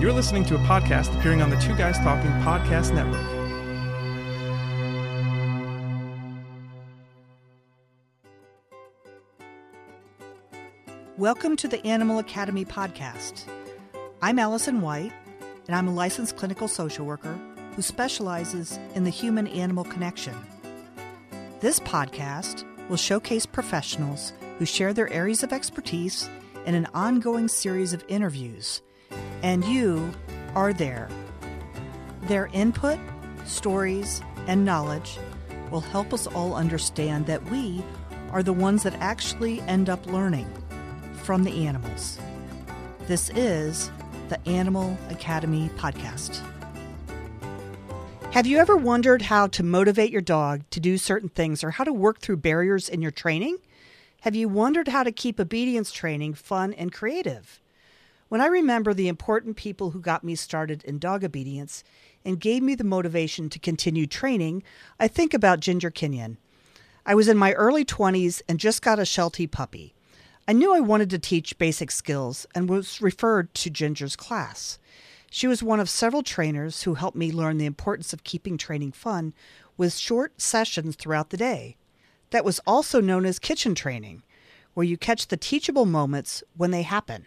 You're listening to a podcast appearing on the Two Guys Talking Podcast Network. Welcome to the Animal Academy podcast. I'm Allison White, and I'm a licensed clinical social worker who specializes in the human animal connection. This podcast will showcase professionals who share their areas of expertise in an ongoing series of interviews, and you are there. Their input, stories, and knowledge will help us all understand that we are the ones that actually end up learning from the animals. This is the Animal Academy podcast. Have you ever wondered how to motivate your dog to do certain things or how to work through barriers in your training? Have you wondered how to keep obedience training fun and creative? When I remember the important people who got me started in dog obedience and gave me the motivation to continue training, I think about Ginger Kinion. I was in my early 20s and just got a Sheltie puppy. I knew I wanted to teach basic skills and was referred to Ginger's class. She was one of several trainers who helped me learn the importance of keeping training fun with short sessions throughout the day. That was also known as kitchen training, where you catch the teachable moments when they happen.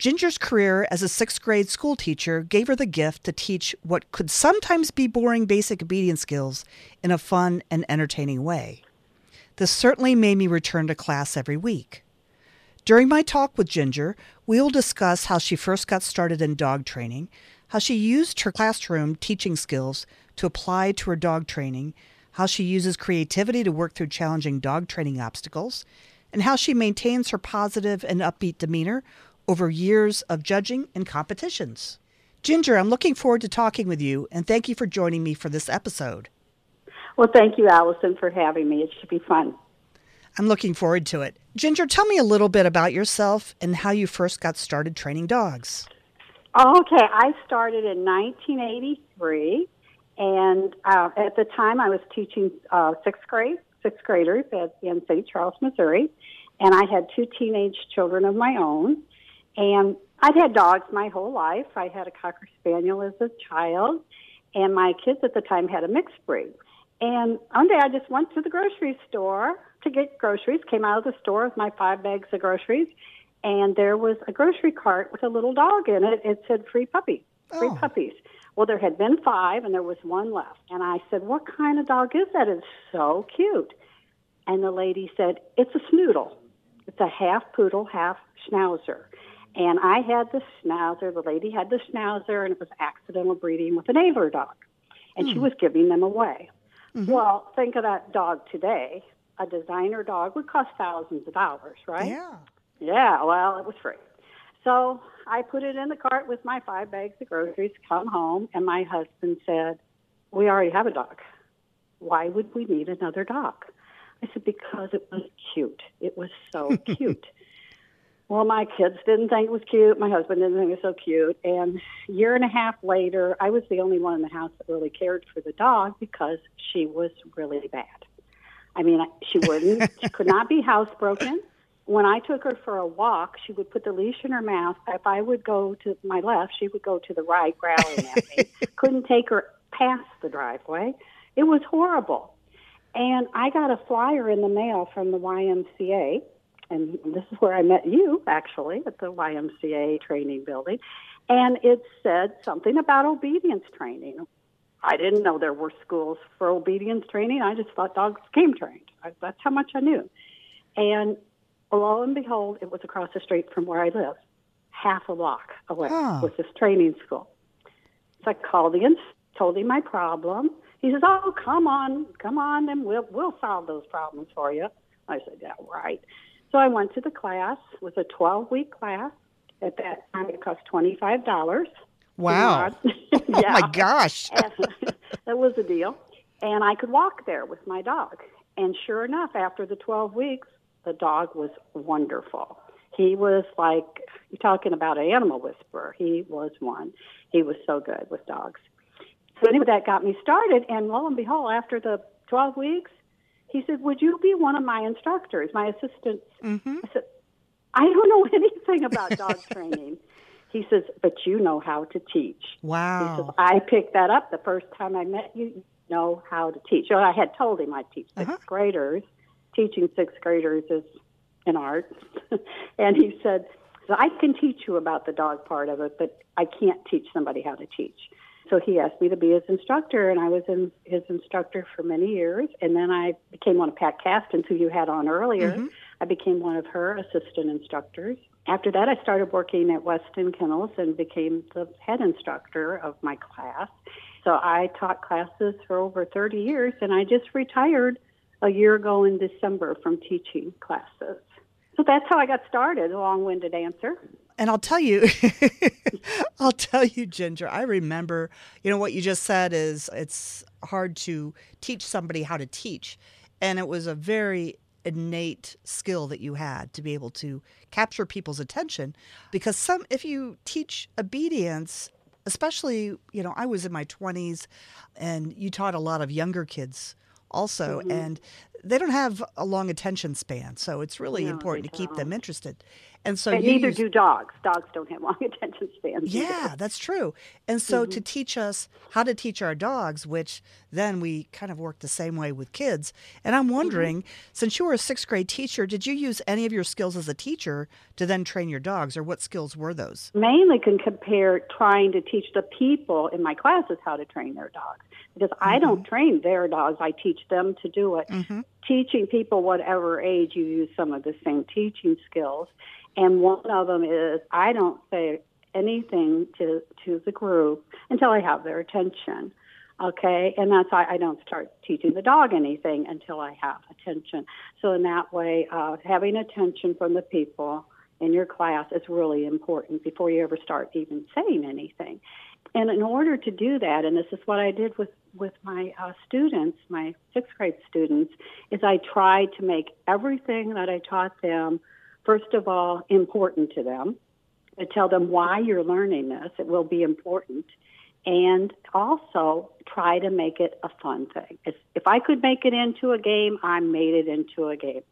Ginger's career as a sixth grade school teacher gave her the gift to teach what could sometimes be boring basic obedience skills in a fun and entertaining way. This certainly made me return to class every week. During my talk with Ginger, we will discuss how she first got started in dog training, how she used her classroom teaching skills to apply to her dog training, how she uses creativity to work through challenging dog training obstacles, and how she maintains her positive and upbeat demeanor over years of judging and competitions. Ginger, I'm looking forward to talking with you, and thank you for joining me for this episode. Well, thank you, Allison, for having me. It should be fun. I'm looking forward to it. Ginger, tell me a little bit about yourself and how you first got started training dogs. Okay, I started in 1983, and uh, at the time I was teaching uh, sixth grade, sixth graders at, in St. Charles, Missouri, and I had two teenage children of my own. And I'd had dogs my whole life. I had a Cocker Spaniel as a child, and my kids at the time had a mixed breed. And one day I just went to the grocery store to get groceries, came out of the store with my five bags of groceries, and there was a grocery cart with a little dog in it. It said free puppy, free Oh. puppies. Well, there had been five, and there was one left. And I said, What kind of dog is that? It's so cute. And the lady said, It's a snoodle. It's a half poodle, half schnauzer. And I had the schnauzer, the lady had the schnauzer, and it was accidental breeding with an Aver dog. And she hmm. was giving them away. Mm-hmm. Well, think of that dog today. A designer dog would cost thousands of dollars, right? Yeah. Yeah, well, it was free. So I put it in the cart with my five bags of groceries, come home, and my husband said, We already have a dog. Why would we need another dog? I said, Because it was cute. It was so cute. Well, my kids didn't think it was cute. My husband didn't think it was so cute. And a year and a half later, I was the only one in the house that really cared for the dog because she was really bad. I mean, she wouldn't, she could not be housebroken. When I took her for a walk, she would put the leash in her mouth. If I would go to my left, she would go to the right, growling at me. Couldn't take her past the driveway. It was horrible. And I got a flyer in the mail from the YMCA, and this is where I met you, actually, at the YMCA training building. And it said something about obedience training. I didn't know there were schools for obedience training. I just thought dogs came trained. I, that's how much I knew. And lo and behold, it was across the street from where I live, half a block away Huh. was this training school. So I called the told him my problem. He says, "Oh, come on, come on, and we'll we'll solve those problems for you." I said, "Yeah, right." So I went to the class. It was a 12 week class. At that time, it cost twenty five dollars. Wow. yeah. Oh my gosh. That was a deal. And I could walk there with my dog. And sure enough, after the 12 weeks, the dog was wonderful. He was like, you're talking about an animal whisperer. He was one. He was so good with dogs. So anyway, that got me started. And lo and behold, after the 12 weeks, he said, Would you be one of my instructors, my assistants? Mm-hmm. I said, I don't know anything about dog training. He says, but you know how to teach. Wow. He says, I picked that up the first time I met you. You know how to teach. So I had told him I'd teach 6th Uh-huh. graders. Teaching sixth graders is an art. and he said, so I can teach you about the dog part of it, but I can't teach somebody how to teach. So he asked me to be his instructor, and I was in his instructor for many years. And then I became one of Pat Caston's, who you had on earlier. Mm-hmm. I became one of her assistant instructors. After that, I started working at Weston Kennels and became the head instructor of my class. So I taught classes for over 30 years, and I just retired a year ago in December from teaching classes. So that's how I got started, a long winded answer. And I'll tell you, I'll tell you, Ginger, I remember, you know, what you just said is it's hard to teach somebody how to teach. And it was a very innate skill that you had to be able to capture people's attention because some if you teach obedience especially you know i was in my 20s and you taught a lot of younger kids also mm-hmm. and they don't have a long attention span. So it's really No, important to keep them interested and so And neither use- do dogs. Dogs don't have long attention spans. either. yeah, that's true. And so Mm-hmm. to teach us how to teach our dogs, which then we kind of work the same way with kids. And Mm-hmm. I'm wondering, since you were a sixth grade teacher, did you use any of your skills as a teacher to then train your dogs, or what skills were those? mainly can compare trying to teach the people in my classes how to train their dogs because I Mm-hmm. don't train their dogs. I teach them to do it. Teaching people, whatever age, you use some of the same teaching skills. And one of them is I don't say anything to to the group until I have their attention. Okay, and that's why I don't start teaching the dog anything until I have attention. So in that way, uh, having attention from the people in your class is really important before you ever start even saying anything. And in order to do that, and this is what I did with with my uh, students, my sixth grade students, is I tried to make everything that I taught them, first of all, important to them. To tell them why you're learning this, it will be important, and also try to make it a fun thing. If, if I could make it into a game, I made it into a game,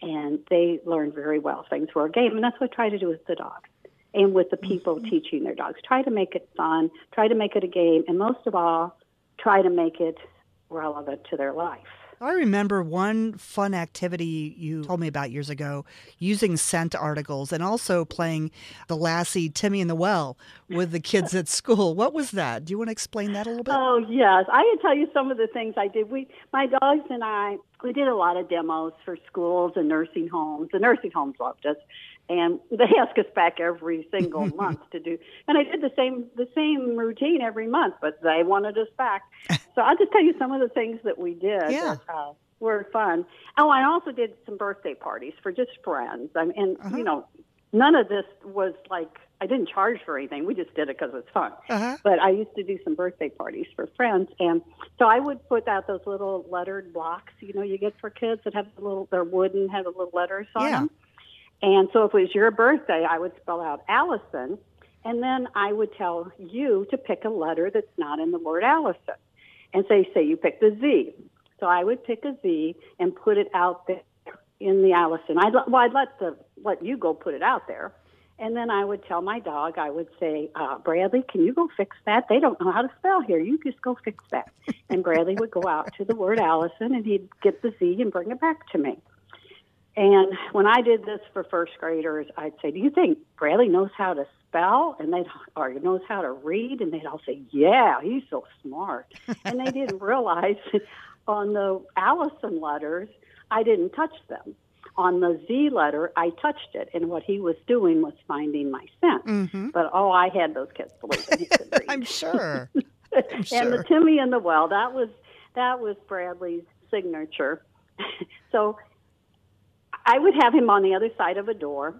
and they learned very well. Things were a game, and that's what I try to do with the dogs and with the people mm-hmm. teaching their dogs. Try to make it fun, try to make it a game, and most of all, try to make it relevant to their life. I remember one fun activity you told me about years ago using scent articles and also playing the Lassie Timmy in the Well with the kids at school. What was that? Do you want to explain that a little bit? Oh yes, I can tell you some of the things I did. We, my dogs and I, we did a lot of demos for schools and nursing homes. The nursing homes loved us, and they ask us back every single month to do. And I did the same the same routine every month, but they wanted us back. So I'll just tell you some of the things that we did. Yeah. That, uh, were fun. Oh, I also did some birthday parties for just friends. I mean, and Uh-huh. you know, none of this was like I didn't charge for anything. We just did it because it was fun Uh-huh. but I used to do some birthday parties for friends, and so I would put out those little lettered blocks, you know, you get for kids that have the little, they're wooden, have the little letters on Yeah. them. And so if it was your birthday, I would spell out Allison, and then I would tell you to pick a letter that's not in the word Allison, and say, say you picked a Z. So I would pick a Z and put it out there in the Allison. I'd well, I'd let the let you go put it out there. And then I would tell my dog, I would say, uh, Bradley, can you go fix that? They don't know how to spell here. You just go fix that. And Bradley would go out to the word Allison and he'd get the Z and bring it back to me. And when I did this for first graders, I'd say, Do you think Bradley knows how to spell? And they'd, or knows how to read? And they'd all say, Yeah, he's so smart. and they didn't realize on the Allison letters, I didn't touch them. On the Z letter, I touched it, and what he was doing was finding my scent. Mm-hmm. But oh, I had those kids believe that he could read. I'm sure. and sure. the Timmy in the well, that was that was Bradley's signature. so I would have him on the other side of a door,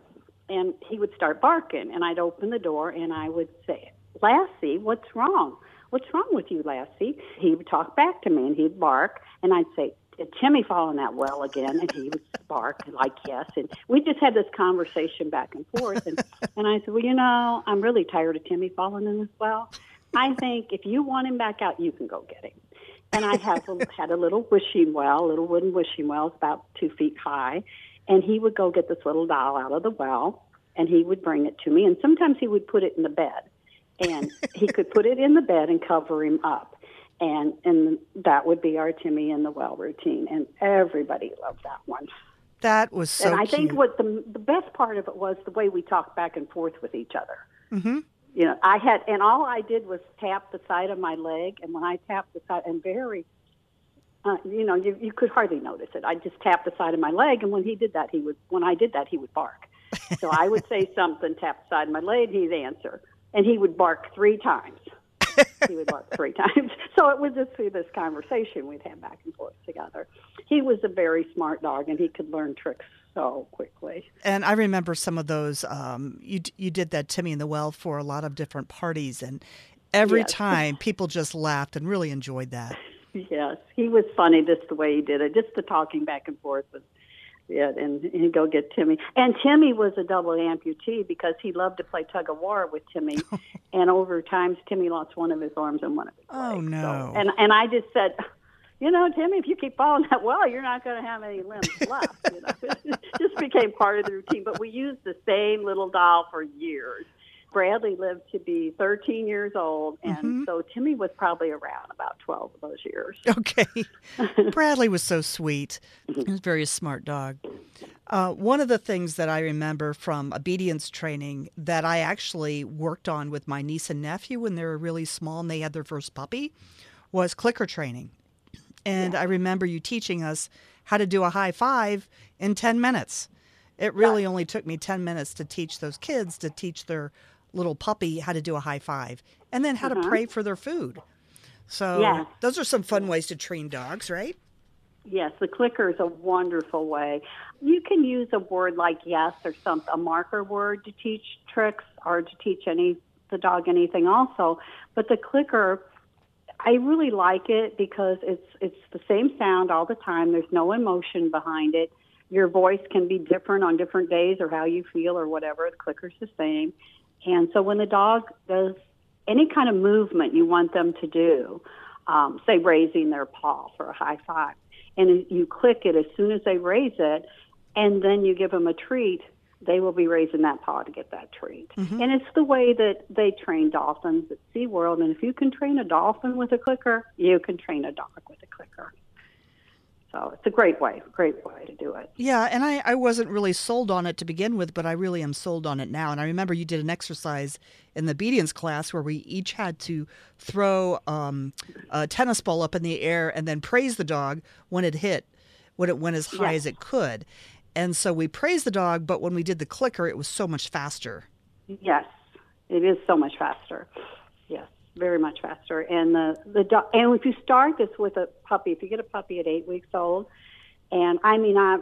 and he would start barking, and I'd open the door, and I would say, "Lassie, what's wrong? What's wrong with you, Lassie?" He would talk back to me, and he'd bark, and I'd say. Did Timmy fall in that well again? And he would bark like yes. And we just had this conversation back and forth. And, and I said, well, you know, I'm really tired of Timmy falling in this well. I think if you want him back out, you can go get him. And I have a, had a little wishing well, a little wooden wishing well, it's about two feet high. And he would go get this little doll out of the well, and he would bring it to me. And sometimes he would put it in the bed, and he could put it in the bed and cover him up. And and that would be our Timmy in the well routine, and everybody loved that one. That was so. and I cute. think what the the best part of it was the way we talked back and forth with each other. Mm-hmm. You know, I had, and all I did was tap the side of my leg, and when I tapped the side, and very, uh, you know, you you could hardly notice it. I'd just tap the side of my leg, and when he did that, he would. When I did that, he would bark. So I would say something, tap the side of my leg, he'd answer, and he would bark three times. he would bark three times. So it would just be this conversation we'd have back and forth together. He was a very smart dog, and he could learn tricks so quickly. And I remember some of those. Um, you you did that Timmy in the Well for a lot of different parties, and every Yes. time people just laughed and really enjoyed that. Yes, he was funny just the way he did it. Just the talking back and forth was it, and he'd go get Timmy. And Timmy was a double amputee because he loved to play tug of war with Timmy. and over times, Timmy lost one of his arms and one of his Oh, legs. no. So, and and I just said, you know, Timmy, if you keep following that well, you're not going to have any limbs left. You know, it just became part of the routine. But we used the same little doll for years. Bradley lived to be 13 years old, and Mm-hmm. so Timmy was probably around about 12 of those years. Okay. Bradley was so sweet. He was a very smart dog. Uh, one of the things that I remember from obedience training that I actually worked on with my niece and nephew when they were really small and they had their first puppy was clicker training. And I remember you teaching us how to do a high five in 10 minutes. It really only took me 10 minutes to teach those kids to teach their little puppy how to do a high five and then how to mm-hmm. pray for their food. So Yes. those are some fun ways to train dogs, right? Yes, the clicker is a wonderful way. You can use a word like yes or some a marker word to teach tricks or to teach any the dog anything also. But the clicker I really like it because it's it's the same sound all the time. There's no emotion behind it. Your voice can be different on different days or how you feel or whatever. The clicker's the same. And so when the dog does any kind of movement you want them to do, um, say raising their paw for a high five, and you click it as soon as they raise it, and then you give them a treat, they will be raising that paw to get that treat. And it's the way that they train dolphins at SeaWorld. And if you can train a dolphin with a clicker, you can train a dog with a clicker. So it's a great way, great way to do it. Yeah, and I, I wasn't really sold on it to begin with, but I really am sold on it now. And I remember you did an exercise in the obedience class where we each had to throw um, a tennis ball up in the air and then praise the dog when it hit, when it went as high as it could. And so we praised the dog, but when we did the clicker, it was so much faster. Yes, it is so much faster. Yes, very much faster. And the the do- and if you start this with a puppy, if you get a puppy at eight weeks old, and I mean I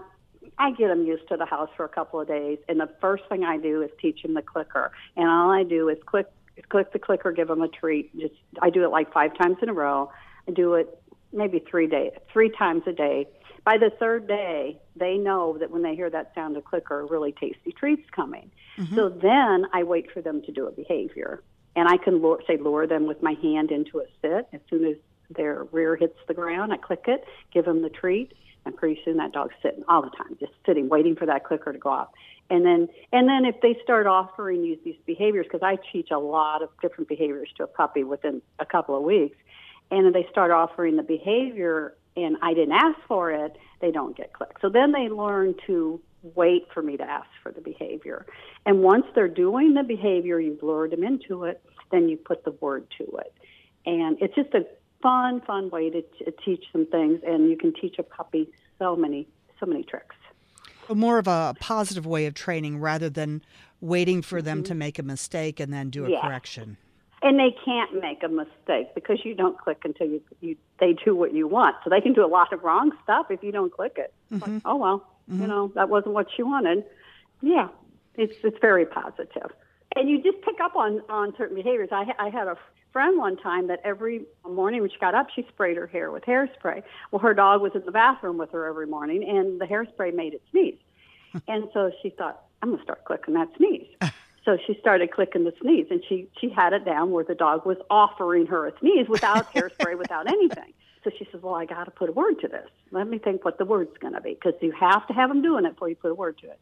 I get them used to the house for a couple of days, and the first thing I do is teach them the clicker, and all I do is click click the clicker, give them a treat. Just I do it like five times in a row. I do it maybe three day three times a day. By the third day, they know that when they hear that sound of clicker, really tasty treat's coming. Mm-hmm. So then I wait for them to do a behavior, and I can lure, say lure them with my hand into a sit. As soon as their rear hits the ground, I click it, give them the treat, and pretty soon that dog's sitting all the time, just sitting, waiting for that clicker to go off. And then, and then if they start offering you these behaviors, because I teach a lot of different behaviors to a puppy within a couple of weeks, and they start offering the behavior and I didn't ask for it, they don't get clicked. So then they learn to wait for me to ask for the behavior. And once they're doing the behavior, you've lured them into it, then you put the word to it. And it's just a fun, fun way to t- teach them things, and you can teach a puppy so many, so many tricks. More of a positive way of training rather than waiting for them to mm-hmm. make a mistake and then do a Yeah. correction. And they can't make a mistake because you don't click until you, you they do what you want. So they can do a lot of wrong stuff if you don't click it. It's Like, mm-hmm. oh well, you mm-hmm. know that wasn't what she wanted. Yeah, it's it's very positive, and you just pick up on on certain behaviors. I I had a friend one time that every morning when she got up, she sprayed her hair with hairspray. Well, her dog was in the bathroom with her every morning, and the hairspray made it sneeze. and so she thought, I'm gonna start clicking that sneeze. So she started clicking the sneeze, and she she had it down where the dog was offering her a sneeze without hairspray, without anything. So she says, "Well, I got to put a word to this. Let me think what the word's going to be, because you have to have them doing it before you put a word to it."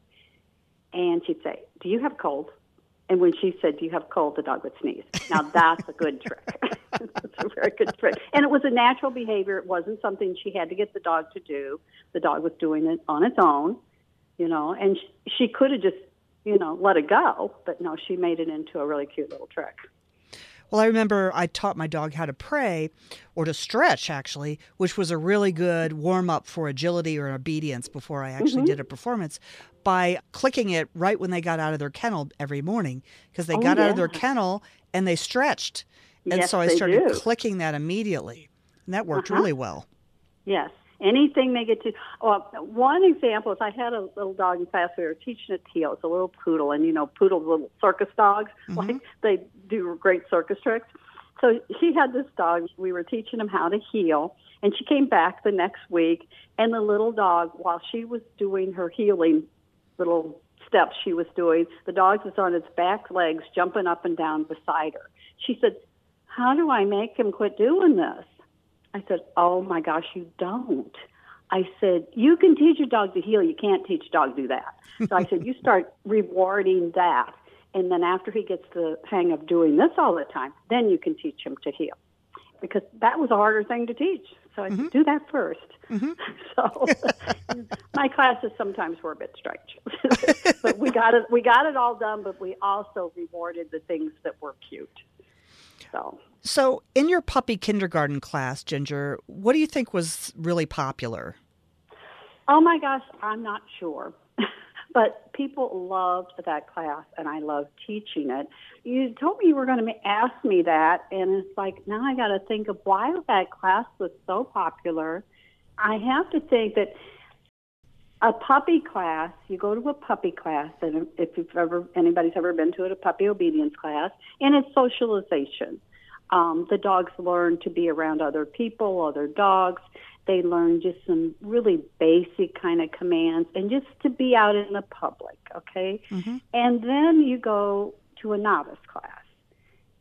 and she'd say, "Do you have a cold?" And when she said, "Do you have a cold?" the dog would sneeze. Now that's a good trick. that's a very good trick. And it was a natural behavior. It wasn't something she had to get the dog to do. The dog was doing it on its own, you know. And she, she could have just, you know, let it go, but no, she made it into a really cute little trick. Well, I remember I taught my dog how to pray or to stretch, actually, which was a really good warm up for agility or obedience before I actually Mm-hmm. did a performance by clicking it right when they got out of their kennel every morning because they Oh, got out of their kennel and they stretched. And Yes, so I started do. clicking that immediately. And that worked Uh-huh. really well. Yes. Anything they get to. Oh, one example is I had a little dog in class. We were teaching it to heel. It's a little poodle, and you know, poodles, little circus dogs, mm-hmm. like they do great circus tricks. So she had this dog. We were teaching him how to heel, and she came back the next week, and the little dog, while she was doing her heeling little steps she was doing, the dog was on its back legs, jumping up and down beside her. She said, "How do I make him quit doing this?" I said, Oh my gosh, you don't. I said, You can teach a dog to heel. You can't teach a dog to do that. So I said, You start rewarding that. And then after he gets the hang of doing this all the time, then you can teach him to heel. Because that was a harder thing to teach. So I said, mm-hmm. Do that 1st mm-hmm. So my classes sometimes were a bit strange. but we got it we got it all done, but we also rewarded the things that were cute. So So, in your puppy kindergarten class, Ginger, what do you think was really popular? Oh my gosh, I'm not sure. but people loved that class and I loved teaching it. You told me you were going to ask me that and it's like now I got to think of why that class was so popular. I have to think that a puppy class, you go to a puppy class and if you've ever anybody's ever been to it, a puppy obedience class, and it's socialization. Um, the dogs learn to be around other people, other dogs. They learn just some really basic kind of commands and just to be out in the public, okay? And then you go to a novice class.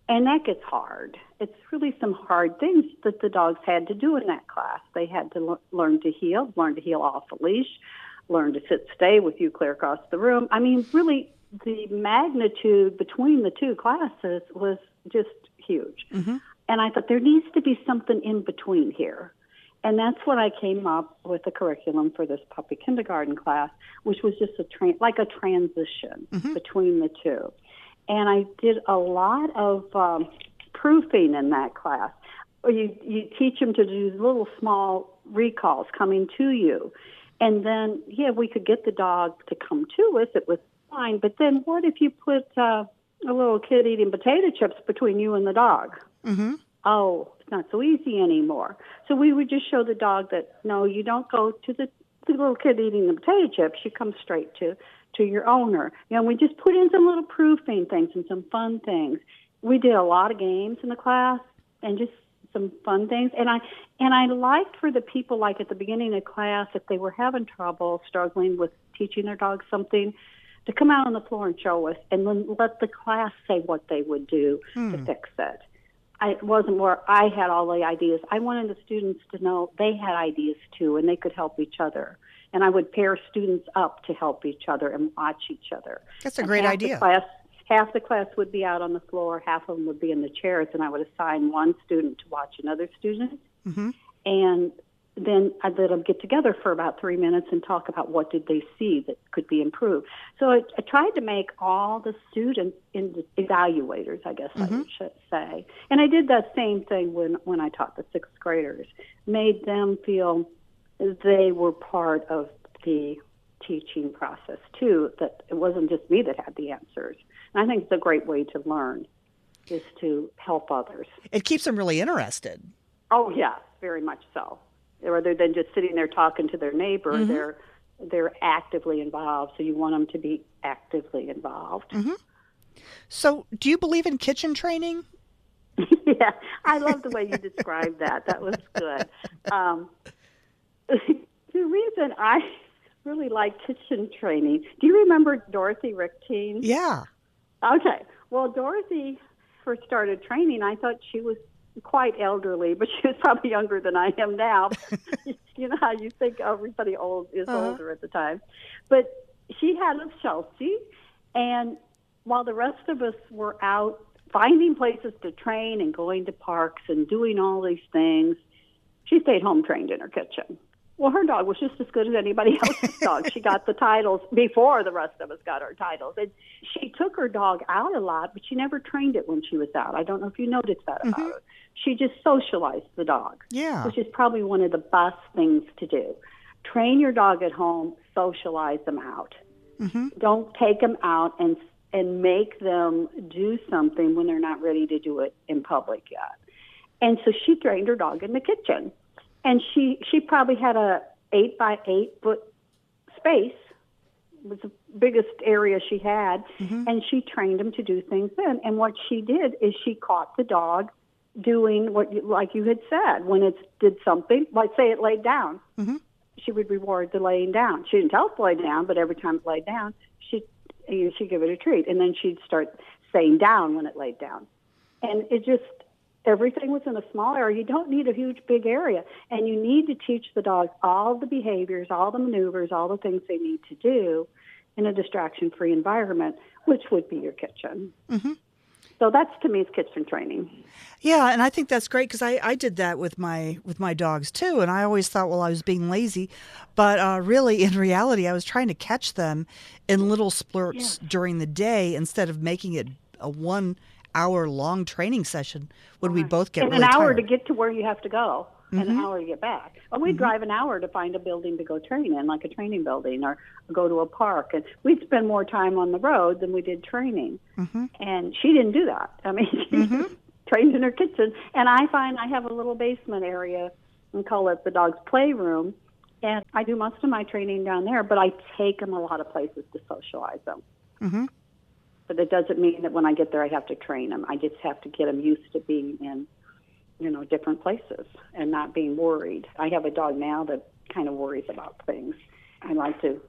And that gets hard. It's really some hard things that the dogs had to do in that class. They had to l- learn to heel, learn to heel off a leash, learn to sit stay with you clear across the room. I mean, really, the magnitude between the two classes was just huge. And I thought there needs to be something in between here. And that's when I came up with the curriculum for this puppy kindergarten class, which was just a tra- like a transition between the two. And I did a lot of um, proofing in that class. You you teach them to do little small recalls coming to you, and then yeah, we could get the dog to come to us. It was fine. But then what if you put uh, a little kid eating potato chips between you and the dog? mhm oh, it's not so easy anymore. So we would just show the dog that no, you don't go to the, the little kid eating the potato chips. You come straight to to your owner. You know, we just put in some little proofing things and some fun things. We did a lot of games in the class and just some fun things. And I and I liked for the people like at the beginning of class if they were having trouble struggling with teaching their dog something to come out on the floor and show us and then let the class say what they would do to fix it. I it wasn't where I had all the ideas. I wanted the students to know they had ideas too and they could help each other. And I would pair students up to help each other and watch each other. That's a And great half idea. The class, half the class would be out on the floor, half of them would be in the chairs, and I would assign one student to watch another student. Mm-hmm. And then them get together for about three minutes and talk about what did they see that could be improved. So I, I tried to make all the students in evaluators, I guess I mm-hmm. should say. And I did that same thing when when I taught the sixth graders, made them feel they were part of the teaching process too. That it wasn't just me that had the answers. And I think it's a great way to learn, is to help others. It keeps them really interested. Oh yeah, very much so. Rather than just sitting there talking to their neighbor, they're they're actively involved. So you want them to be actively involved. So, do you believe in kitchen training? yeah, I love the way you described that. That was good. Um, the reason I really like kitchen training. Do you remember Dorothy Richtine? Yeah. Okay. Well, Dorothy first started training. I thought she was quite elderly, but she was probably younger than I am now. you know how you think everybody old is Uh-huh. older at the time. But she had a Sheltie, and while the rest of us were out finding places to train and going to parks and doing all these things, she stayed home trained in her kitchen. Well, her dog was just as good as anybody else's dog. She got the titles before the rest of us got our titles. And she took her dog out a lot, but she never trained it when she was out. I don't know if you noticed that about mm-hmm. her. She just socialized the dog. Yeah. Which is probably one of the best things to do. Train your dog at home, socialize them out. Mm-hmm. Don't take them out and and make them do something when they're not ready to do it in public yet. And so she trained her dog in the kitchen and she she probably had a eight by eight foot space. It was the biggest area she had. Mm-hmm. and she trained him to do things then. And what she did is she caught the dog doing what you, like you had said when it did something like say it laid down. Mm-hmm. she would reward the laying down. She didn't tell it to lay down but every time it laid down she you know, she'd give it a treat. And then she'd start saying down when it laid down. And it just everything was in a small area. You don't need a huge, big area. And you need to teach the dogs all the behaviors, all the maneuvers, all the things they need to do in a distraction free environment, which would be your kitchen. Mm-hmm. So that's to me is kitchen training. Yeah, and I think that's great because I, I did that with my with my dogs too, and I always thought, well, I was being lazy, but uh, really, in reality, I was trying to catch them in little splurts yeah. during the day instead of making it a one hour long training session when we both get and really an hour tired. to get to where you have to go mm-hmm. and an hour to get back. Well, we'd mm-hmm. drive an hour to find a building to go train in, like a training building, or go to a park, and we'd spend more time on the road than we did training. Mm-hmm. And she didn't do that. I mean, she mm-hmm. trained in her kitchen, and I find I have a little basement area and call it the dog's playroom. And I do most of my training down there, but I take them a lot of places to socialize them. But it doesn't mean that when I get there I have to train them. I just have to get them used to being in, you know, different places and not being worried. I have a dog now that kind of worries about things. I like to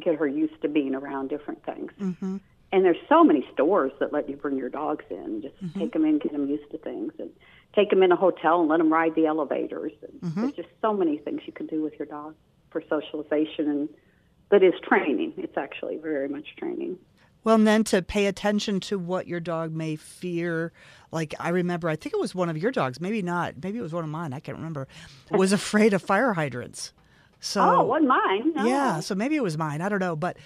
get her used to being around different things. Mm-hmm. And there's so many stores that let you bring your dogs in. Just mm-hmm. take them in, get them used to things, and take them in a hotel and let them ride the elevators. And mm-hmm. There's just so many things you can do with your dog for socialization, and that is training. It's actually very much training. Well, and then to pay attention to what your dog may fear. Like I remember, I think it was one of your dogs, maybe not, maybe it was one of mine. I can't remember. Was afraid of fire hydrants. So oh, wasn't mine. No. Yeah, so maybe it was mine. I don't know, but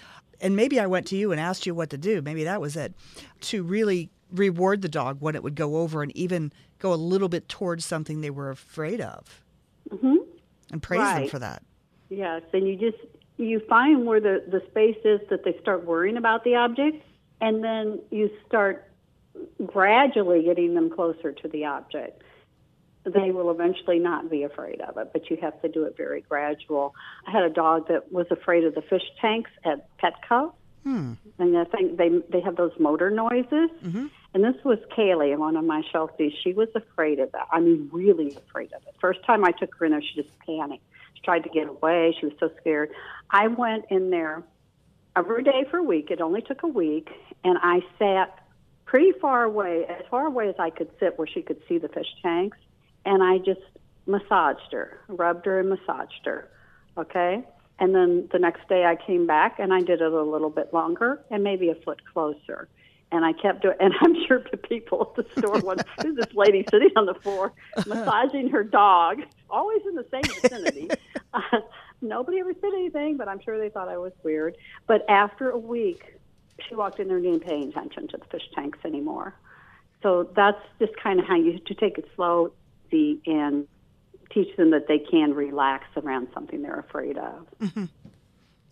and maybe I went to you and asked you what to do. Maybe that was it. To really reward the dog when it would go over and even go a little bit towards something they were afraid of, mm-hmm. and praise right. them for that. Yes, and you just you find where the, the space is that they start worrying about the object, and then you start gradually getting them closer to the object. They will eventually not be afraid of it, but you have to do it very gradual. I had a dog that was afraid of the fish tanks at Petco. Hmm. And I think they they have those motor noises. Mm-hmm. And this was Kaylee, one of my Shelties. She was afraid of that. I mean, really afraid of it. First time I took her in there, she just panicked. She tried to get away. She was so scared. I went in there every day for a week. It only took a week, and I sat pretty far away, as far away as I could sit where she could see the fish tanks, and I just massaged her, rubbed her and massaged her. Okay? And then the next day I came back and I did it a little bit longer and maybe a foot closer. And I kept doing, and I'm sure the people at the store went, who's this lady sitting on the floor massaging her dog, always in the same vicinity. Uh, nobody ever said anything, but I'm sure they thought I was weird. But after a week, she walked in there and didn't pay attention to the fish tanks anymore. So that's just kind of how you to take it slow, see, and teach them that they can relax around something they're afraid of. Mm-hmm.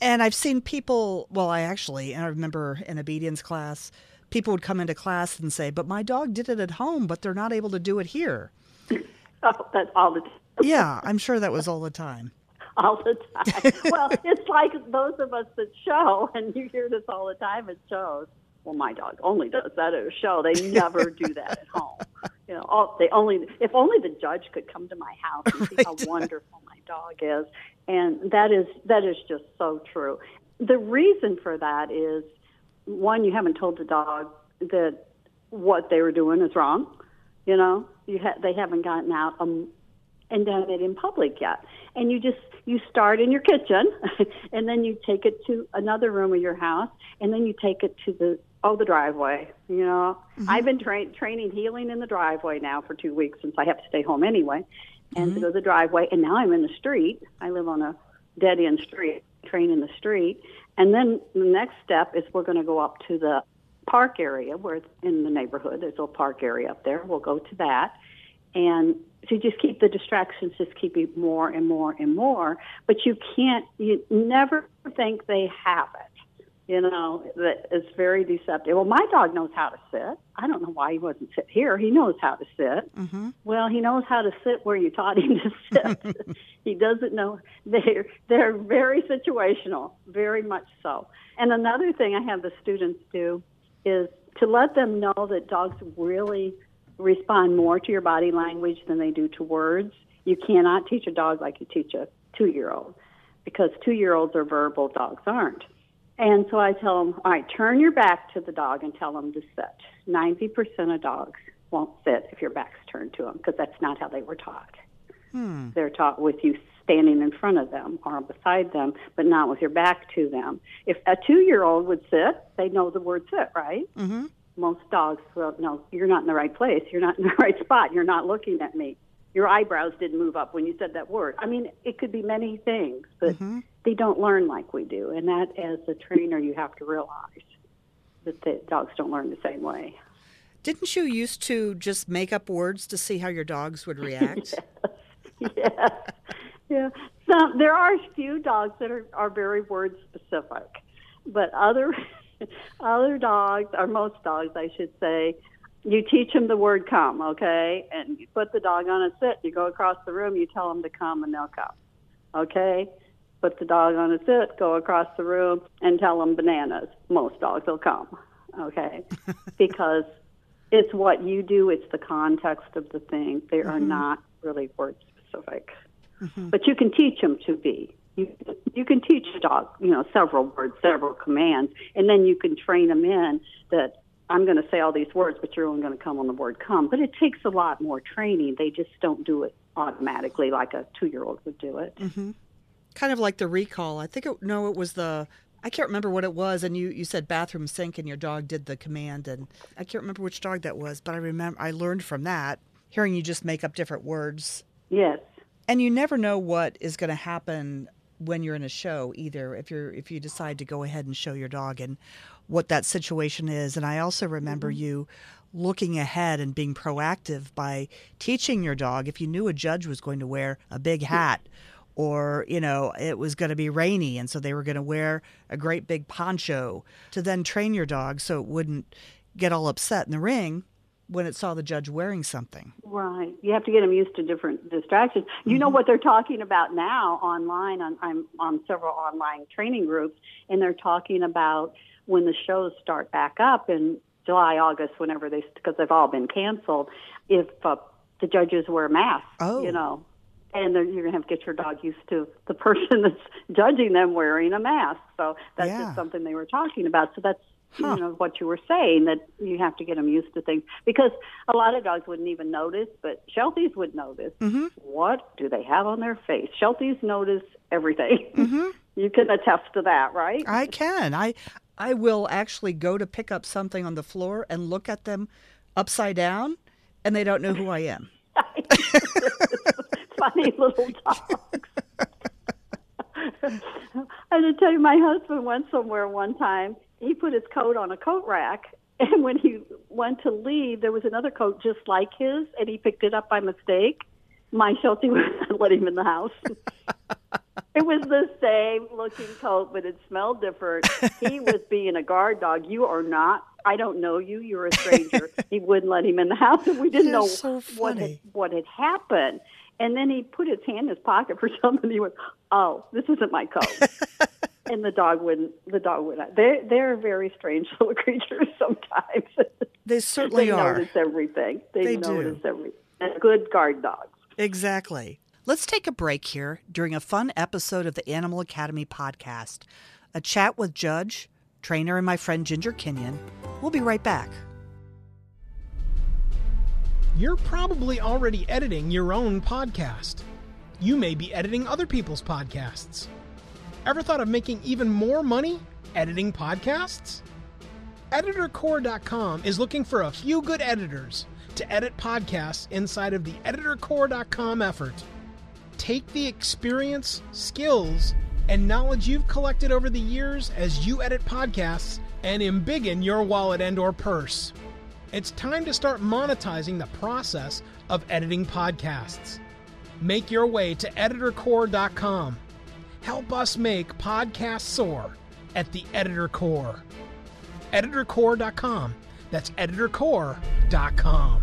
And I've seen people, well, I actually, and I remember in obedience class, people would come into class and say, but my dog did it at home, but they're not able to do it here. oh, that's all the time. yeah, I'm sure that was all the time. all the time. well, it's like those of us that show, and you hear this all the time at shows. Well, my dog only does that at a show. They never do that at home. You know, all, they only if only the judge could come to my house and see right. how wonderful my dog is. And that is that is just so true. The reason for that is one, you haven't told the dog that what they were doing is wrong. You know, you ha- they haven't gotten out um, and done it in public yet. And you just you start in your kitchen, and then you take it to another room of your house, and then you take it to the oh the driveway. You know, mm-hmm. I've been tra- training heeling in the driveway now for two weeks since I have to stay home anyway, and mm-hmm. to go to the driveway. And now I'm in the street. I live on a dead end street, train in the street, and then the next step is we're going to go up to the park area where it's in the neighborhood. There's a park area up there. We'll go to that. And so you just keep the distractions, just keep it more and more and more. But you can't, you never think they have it. You know, that it's very deceptive. Well, my dog knows how to sit. I don't know why he wasn't sit here. He knows how to sit. Mm-hmm. Well, he knows how to sit where you taught him to sit. he doesn't know. They're they're very situational, very much so. And another thing I have the students do is to let them know that dogs really respond more to your body language than they do to words. You cannot teach a dog like you teach a two year old because two year olds are verbal, dogs aren't. And so I tell them, all right, turn your back to the dog and tell them to sit. 90% of dogs won't sit if your back's turned to them because that's not how they were taught. Hmm. They're taught with you standing in front of them or beside them, but not with your back to them. If a two year old would sit, they know the word sit, right? Mm-hmm. Most dogs, will know you're not in the right place. You're not in the right spot. You're not looking at me. Your eyebrows didn't move up when you said that word. I mean, it could be many things, but mm-hmm. they don't learn like we do. And that, as a trainer, you have to realize that the dogs don't learn the same way. Didn't you used to just make up words to see how your dogs would react? yes. yes. Yeah. Some there are a few dogs that are, are very word specific, but other other dogs, or most dogs, I should say, you teach them the word come, okay, and you put the dog on a sit. You go across the room, you tell them to come, and they'll come, okay. Put the dog on a sit, go across the room, and tell them bananas. Most dogs will come, okay, because it's what you do. It's the context of the thing. They are mm-hmm. not really word specific. Mm-hmm. But you can teach them to be. You you can teach a dog, you know, several words, several commands, and then you can train them in that I'm going to say all these words, but you're only going to come on the word come. But it takes a lot more training. They just don't do it automatically like a two year old would do it. Mm-hmm. Kind of like the recall. I think it, no, it was the I can't remember what it was, and you, you said bathroom sink, and your dog did the command, and I can't remember which dog that was, but I remember I learned from that, hearing you just make up different words. Yes, and you never know what is going to happen when you're in a show either if you're if you decide to go ahead and show your dog and what that situation is. And i also remember mm-hmm. you looking ahead and being proactive by teaching your dog if you knew a judge was going to wear a big hat or you know it was going to be rainy and so they were going to wear a great big poncho to then train your dog so it wouldn't get all upset in the ring when it saw the judge wearing something. Right. You have to get them used to different distractions. You mm-hmm. know what they're talking about now online. On, I'm on several online training groups, and they're talking about when the shows start back up in July, August, whenever they, because they've all been canceled, if uh, the judges wear masks, oh. you know, and you're going to have to get your dog used to the person that's judging them wearing a mask. So that's yeah. just something they were talking about. So that's huh. you know what you were saying that you have to get them used to things because a lot of dogs wouldn't even notice, but Shelties would notice. Mm-hmm. What do they have on their face? Shelties notice everything. Mm-hmm. you can attest to that, right? I can. I I will actually go to pick up something on the floor and look at them upside down, and they don't know who I am. Funny little dogs. I had to tell you, my husband went somewhere one time he put his coat on a coat rack and when he went to leave there was another coat just like his and he picked it up by mistake. My sheltie would not let him in the house. It was the same looking coat but it smelled different. He was being a guard dog. You are not i don't know you you're a stranger. He wouldn't let him in the house and we didn't know so what had, what had happened. And then he put his hand in his pocket for something he went oh this isn't my coat and the dog wouldn't. The dog would not. They they're very strange little creatures sometimes. They certainly they are. notice everything. They, they notice do. everything. And good guard dogs. Exactly. Let's take a break here during a fun episode of the Animal Academy podcast. A chat with Judge, trainer, and my friend Ginger Kinion. We'll be right back. You're probably already editing your own podcast. You may be editing other people's podcasts. Ever thought of making even more money editing podcasts? EditorCore.com is looking for a few good editors to edit podcasts inside of the EditorCore.com effort. Take the experience, skills, and knowledge you've collected over the years as you edit podcasts and embiggen your wallet and or purse. It's time to start monetizing the process of editing podcasts. Make your way to editorcore.com. Help us make podcasts soar at the Editor Core. Editorcore.com. That's editorcore.com.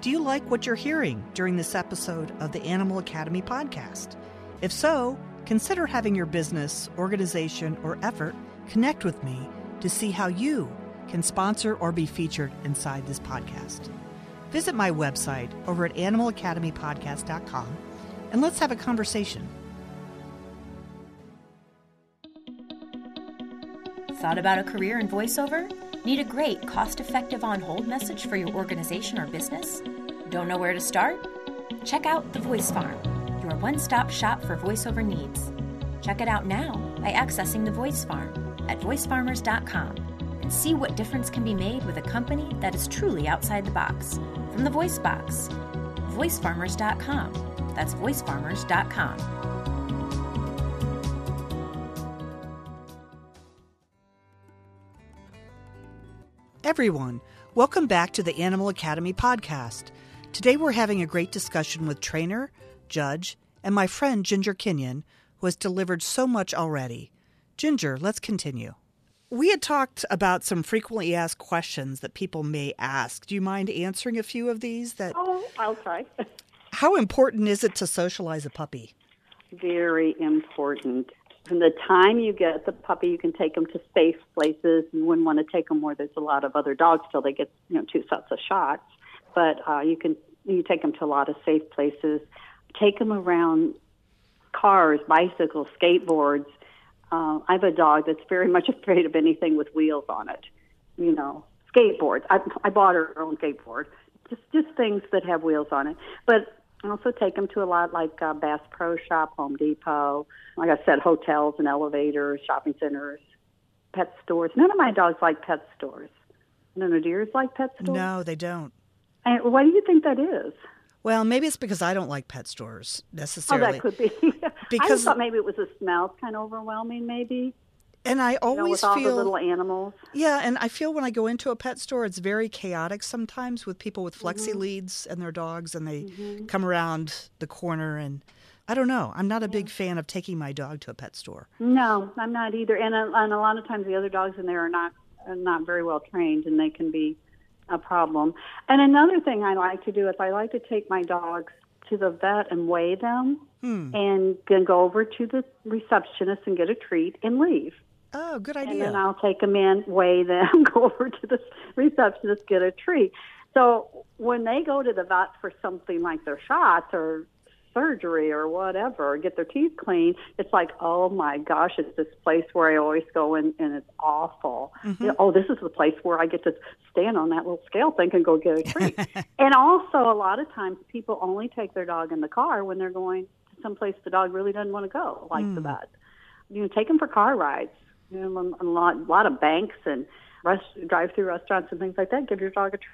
Do you like what you're hearing during this episode of the Animal Academy podcast? If so, consider having your business, organization, or effort connect with me to see how you can sponsor or be featured inside this podcast. Visit my website over at animalacademypodcast.com and let's have a conversation. Thought about a career in voiceover? Need a great, cost effective on hold message for your organization or business? Don't know where to start? Check out The Voice Farm, your one stop shop for voiceover needs. Check it out now by accessing The Voice Farm at voicefarmers.com and see what difference can be made with a company that is truly outside the box. From the Voice Box, voicefarmers.com. That's voicefarmers.com. Everyone, welcome back to the Animal Academy podcast. Today we're having a great discussion with trainer, judge, and my friend Ginger Kinion, who has delivered so much already. Ginger, let's continue. We had talked about some frequently asked questions that people may ask. Do you mind answering a few of these? That Oh, I'll try. how important is it to socialize a puppy? Very important. From the time you get the puppy, you can take them to safe places. You wouldn't want to take them where there's a lot of other dogs till they get you know two sets of shots. But uh, you can you take them to a lot of safe places. Take them around cars, bicycles, skateboards. Uh, I have a dog that's very much afraid of anything with wheels on it. You know, skateboards. I, I bought her her own skateboard. Just just things that have wheels on it. But I also take them to a lot like uh, Bass Pro Shop, Home Depot. Like I said, hotels and elevators, shopping centers, pet stores. None of my dogs like pet stores. None of yours like pet stores. No, they don't. And why do you think that is? Well, maybe it's because I don't like pet stores necessarily. Oh, that could be. I Because- just thought maybe it was the smell, kind of overwhelming. Maybe and I you know, always with all feel the little animals. Yeah, and I feel when I go into a pet store, it's very chaotic sometimes with people with flexi Mm-hmm. leads and their dogs, and they mm-hmm. come around the corner. And I don't know. I'm not a big fan of taking my dog to a pet store. No, I'm not either. And a, and a lot of times the other dogs in there are not are not very well trained, and they can be a problem. And another thing I like to do is I like to take my dogs to the vet and weigh them, hmm. and then go over to the receptionist and get a treat and leave. Oh, good And idea. then I'll take them in, weigh them, go over to the receptionist, get a treat. So when they go to the vet for something like their shots or surgery or whatever, or get their teeth cleaned, it's like, oh my gosh, it's this place where I always go and, and it's awful. Mm-hmm. You know, oh, this is the place where I get to stand on that little scale thing and go get a treat. and also, a lot of times people only take their dog in the car when they're going to someplace the dog really doesn't want to go, like the mm. vet. You know, take them for car rides. You know, a lot, a lot of banks and rest, drive-through restaurants and things like that. Give your dog a treat,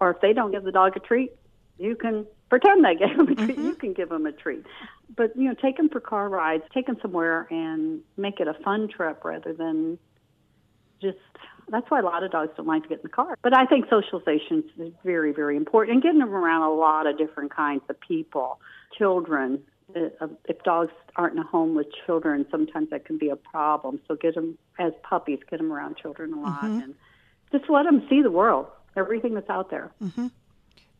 or if they don't give the dog a treat, you can pretend they gave them a treat. Mm-hmm. You can give them a treat, but you know, take them for car rides. Take them somewhere and make it a fun trip rather than just. That's why a lot of dogs don't like to get in the car. But I think socialization is very, very important, and getting them around a lot of different kinds of people, children. Uh, If dogs aren't in a home with children, sometimes that can be a problem. So get them as puppies, get them around children a lot, mm-hmm. and just let them see the world, everything that's out there. Mm-hmm.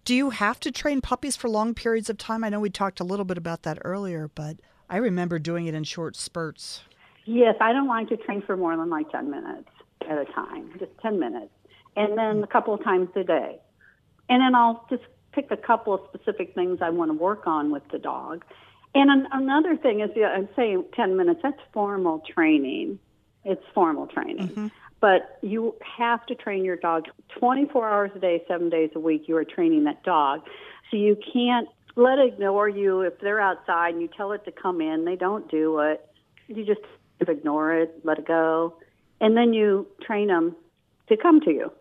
Do you have to train puppies for long periods of time? I know we talked a little bit about that earlier, but I remember doing it in short spurts. Yes, I don't like to train for more than like 10 minutes at a time, just 10 minutes, and then a couple of times a day. And then I'll just pick a couple of specific things I want to work on with the dog. And an, another thing is, yeah, I'm saying 10 minutes, that's formal training. It's formal training. Mm-hmm. But you have to train your dog 24 hours a day, seven days a week. You are training that dog. So you can't let it ignore you if they're outside and you tell it to come in. They don't do it. You just ignore it, let it go. And then you train them to come to you.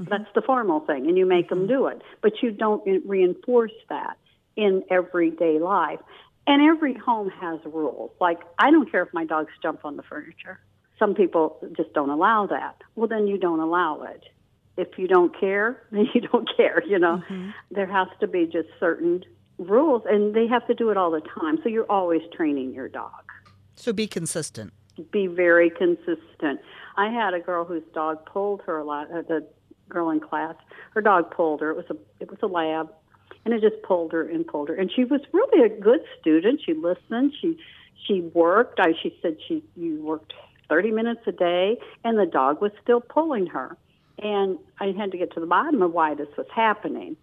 Mm-hmm. That's the formal thing. And you make mm-hmm. them do it. But you don't reinforce that in everyday life. And every home has rules. Like, I don't care if my dogs jump on the furniture. Some people just don't allow that. Well, then you don't allow it. If you don't care, then you don't care, you know. Mm-hmm. There has to be just certain rules, and they have to do it all the time. So you're always training your dog. So be consistent. Be very consistent. I had a girl whose dog pulled her a lot. Uh, the girl in class, her dog pulled her. It was a it was a lab, and it just pulled her and pulled her. And she was really a good student. She listened. She she worked. I she said she you worked 30 minutes a day, and the dog was still pulling her. And I had to get to the bottom of why this was happening.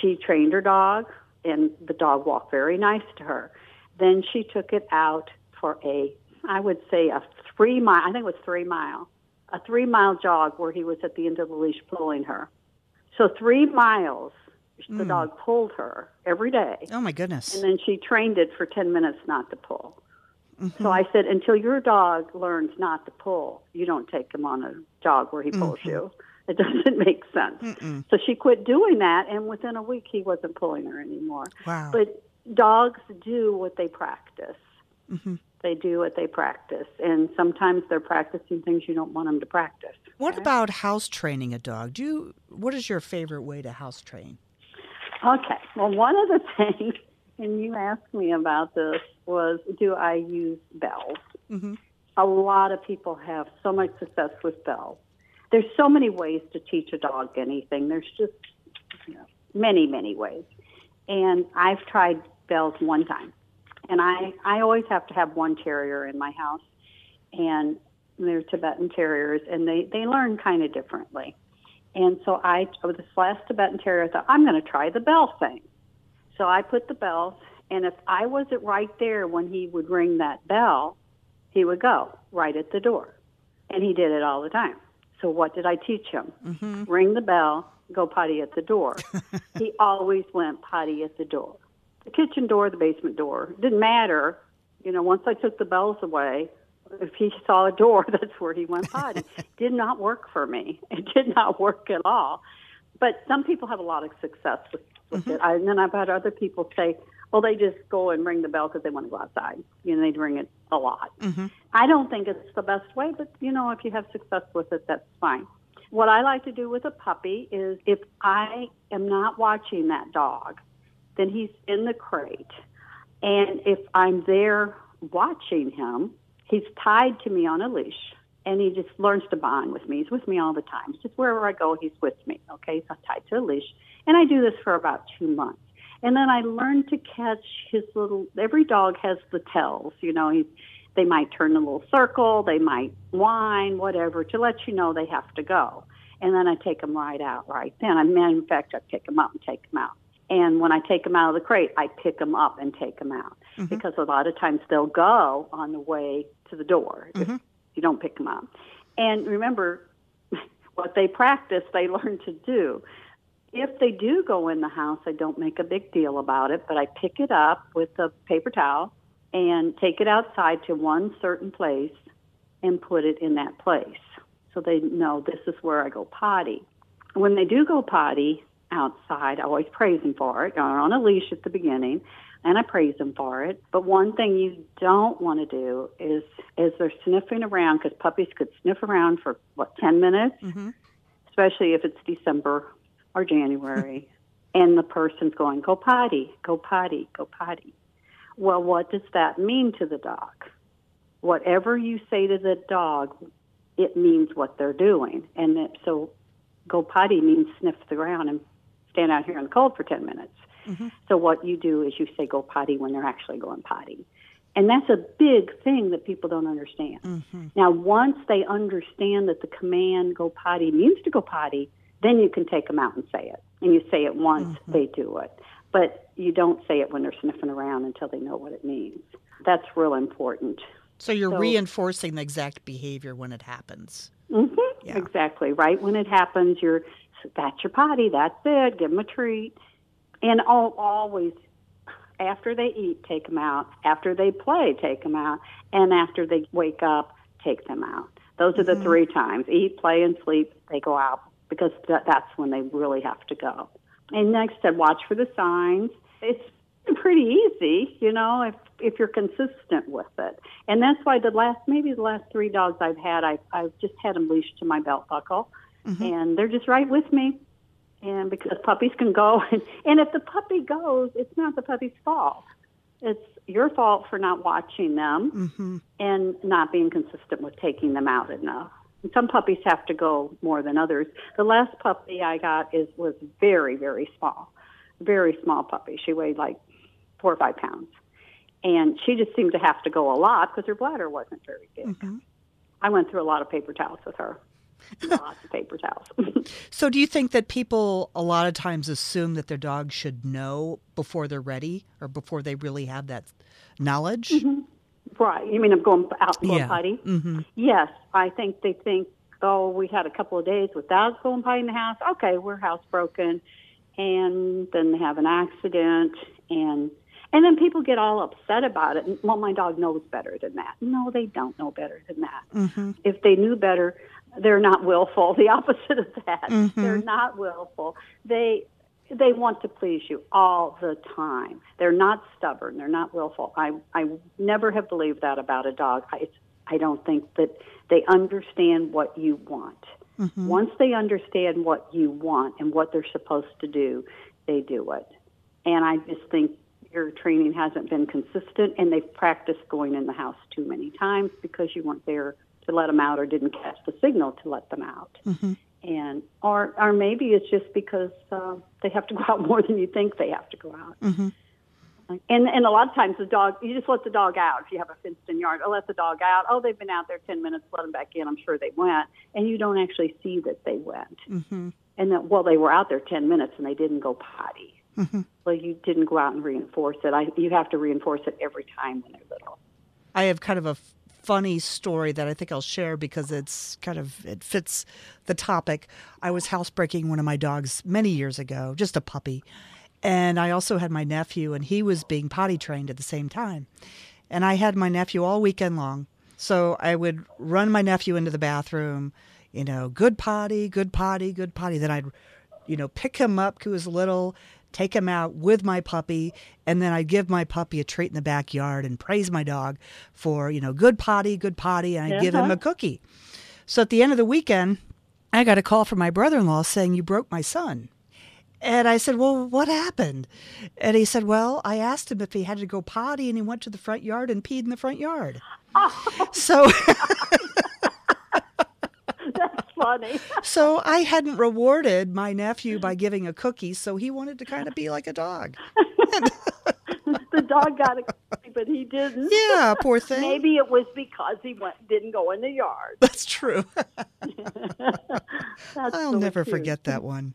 She trained her dog, and the dog walked very nice to her. Then she took it out for a, I would say, a three mile, I think it was three mile, a three mile jog where he was at the end of the leash pulling her. So three miles the mm. dog pulled her every day. Oh my goodness. And then she trained it for 10 minutes not to pull. Mm-hmm. So I said, until your dog learns not to pull, you don't take him on a jog where he pulls mm-hmm. you. It doesn't make sense. Mm-mm. So she quit doing that, and within a week, he wasn't pulling her anymore. Wow. But dogs do what they practice. Mm-hmm. They do what they practice, and sometimes they're practicing things you don't want them to practice. What about house training a dog? Do you, what is your favorite way to house train? Okay. Well, one of the things and you asked me about this was do I use bells? Mm-hmm. A lot of people have so much success with bells. There's so many ways to teach a dog anything. There's just you know, many, many ways. And I've tried bells one time. And I, I always have to have one terrier in my house. And they're Tibetan terriers, and they, they learn kind of differently. And so I, with this last Tibetan terrier, I thought, I'm going to try the bell thing. So I put the bells, and if I wasn't right there when he would ring that bell, he would go right at the door. And he did it all the time. So what did I teach him? Mm-hmm. Ring the bell, go potty at the door. he always went potty at the door. The kitchen door, the basement door. It didn't matter. You know, once I took the bells away, if he saw a door, that's where he went potty. did not work for me. It did not work at all. But some people have a lot of success with with mm-hmm. it. I, and then I've had other people say, well, they just go and ring the bell because they want to go outside. You know, they'd ring it a lot. Mm-hmm. I don't think it's the best way, but you know, if you have success with it, that's fine. What I like to do with a puppy is if I am not watching that dog, then he's in the crate. And if I'm there watching him, he's tied to me on a leash and he just learns to bond with me. He's with me all the time. Just wherever I go, he's with me. Okay, he's tied to a leash. And I do this for about two months. And then I learned to catch his little, every dog has the tells, you know, he, they might turn a little circle, they might whine, whatever, to let you know they have to go. And then I take them right out right then. I mean, in fact, I pick them up and take them out. And when I take them out of the crate, I pick them up and take them out mm-hmm. because a lot of times they'll go on the way to the door mm-hmm. if you don't pick them up. And remember, what they practice, they learn to do if they do go in the house, I don't make a big deal about it, but I pick it up with a paper towel and take it outside to one certain place and put it in that place so they know this is where I go potty. When they do go potty outside, I always praise them for it. They're on a leash at the beginning, and I praise them for it. But one thing you don't want to do is, as they're sniffing around, because puppies could sniff around for what ten minutes, mm-hmm. especially if it's December or January, and the person's going, go potty, go potty, go potty. Well, what does that mean to the dog? Whatever you say to the dog, it means what they're doing. And it, so go potty means sniff the ground and stand out here in the cold for 10 minutes. Mm-hmm. So what you do is you say go potty when they're actually going potty. And that's a big thing that people don't understand. Mm-hmm. Now, once they understand that the command go potty means to go potty, then you can take them out and say it. And you say it once, mm-hmm. they do it. But you don't say it when they're sniffing around until they know what it means. That's real important. So you're so, reinforcing the exact behavior when it happens. Mm-hmm. Yeah. Exactly. Right when it happens, you're that's your potty. That's it. Give them a treat, and all, always after they eat, take them out. After they play, take them out, and after they wake up, take them out. Those are the mm-hmm. three times: eat, play, and sleep. They go out because th- that's when they really have to go. And next, I watch for the signs. It's pretty easy, you know, if if you're consistent with it. And that's why the last maybe the last three dogs I've had, I I've just had them leashed to my belt buckle, mm-hmm. and they're just right with me. And because puppies can go, and, and if the puppy goes, it's not the puppy's fault. It's your fault for not watching them mm-hmm. and not being consistent with taking them out enough. And some puppies have to go more than others. The last puppy I got is was very very small, very small puppy. She weighed like four or five pounds, and she just seemed to have to go a lot because her bladder wasn't very big. Mm-hmm. I went through a lot of paper towels with her, lots of paper towels. So, do you think that people a lot of times assume that their dog should know before they're ready or before they really have that knowledge? Right. You mean I'm going out and going Yeah. potty? Mm-hmm. Yes. I think they think, oh, we had a couple of days without going potty in the house. Okay, we're housebroken. And then they have an accident. And and then people get all upset about it. Well, my dog knows better than that. No, they don't know better than that. If they knew better, they're not willful. The opposite of that. Mm-hmm. They're not willful. They they want to please you all the time. They're not stubborn. They're not willful. I I never have believed that about a dog. I I don't think that they understand what you want. Mm-hmm. Once they understand what you want and what they're supposed to do, they do it. And I just think your training hasn't been consistent, and they've practiced going in the house too many times because you weren't there to let them out or didn't catch the signal to let them out and or or maybe it's just because uh, they have to go out more than you think they have to go out. Mm-hmm. And and a lot of times the dog, you just let the dog out if you have a fenced-in yard. Or let the dog out. Oh, they've been out there ten minutes. Let them back in. I'm sure they went, and you don't actually see that they went. Mm-hmm. And that well, they were out there ten minutes and they didn't go potty. Mm-hmm. Well, you didn't go out and reinforce it. I you have to reinforce it every time when they're little. I have kind of a f- funny story that I think I'll share because it's kind of it fits the topic. I was housebreaking one of my dogs many years ago, just a puppy. And I also had my nephew and he was being potty trained at the same time. And I had my nephew all weekend long. So I would run my nephew into the bathroom, you know, good potty, good potty, good potty. Then I'd, you know, pick him up who was little, take him out with my puppy, and then I'd give my puppy a treat in the backyard and praise my dog for, you know, good potty, good potty, and I'd give him uh-huh. a cookie. So at the end of the weekend, I got a call from my brother in law saying, You broke my son. And I said, Well, what happened? And he said, Well, I asked him if he had to go potty, and he went to the front yard and peed in the front yard. Oh. So, That's funny. so I hadn't rewarded my nephew by giving a cookie, so he wanted to kind of be like a dog. the dog got a cookie, but he didn't. Yeah, poor thing. Maybe it was because he went didn't go in the yard. That's true. That's I'll so never cute. forget that one.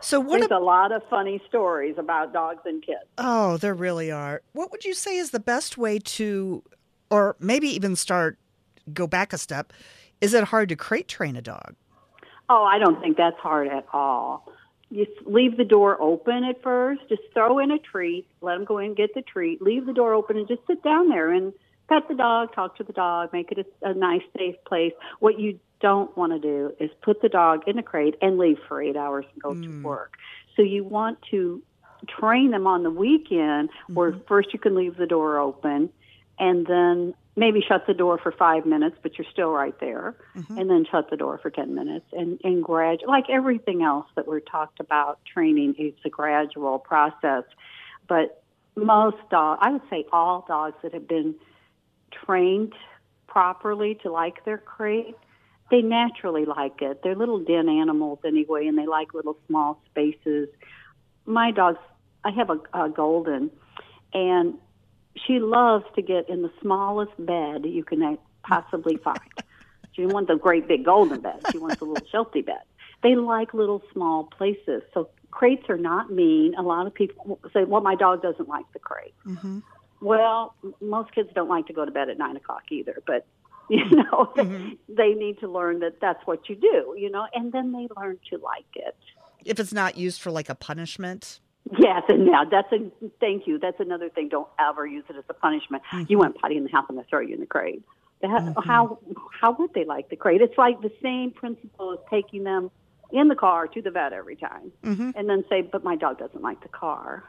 So what? There's A, a lot of funny stories about dogs and kids. oh, there really are. What would you say is the best way to, or maybe even start, go back a step? Is it hard to crate train a dog? Oh, I don't think that's hard at all. You leave the door open at first. Just throw in a treat. Let them go in and get the treat. Leave the door open and just sit down there and pet the dog, talk to the dog, make it a, a nice, safe place. What you don't want to do is put the dog in a crate and leave for eight hours and go to mm. work. So you want to train them on the weekend where mm-hmm. first you can leave the door open and then maybe shut the door for five minutes, but you're still right there, mm-hmm. and then shut the door for 10 minutes and, and gradual, like everything else that we're talked about training, it's a gradual process. But most dogs, I would say all dogs that have been trained properly to like their crate, they naturally like it. They're little den animals anyway, and they like little small spaces. My dogs, I have a, a golden, and she loves to get in the smallest bed you can possibly find. She didn't want the great big golden bed. She wants a little Sheltie bed. They like little small places. So crates are not mean. A lot of people say, well, my dog doesn't like the crate. Mm-hmm. Well, most kids don't like to go to bed at nine o'clock either, but You know, mm-hmm. they need to learn that that's what you do, you know, and then they learn to like it. If it's not used for like a punishment. Yes, and now that's a thank you. That's another thing. Don't ever use it as a punishment. Mm-hmm. You went potty in the house, I'm going to throw you in the crate. That, mm-hmm. How how would they like the crate? It's like the same principle as taking them in the car to the vet every time, mm-hmm. and then say, "But my dog doesn't like the car."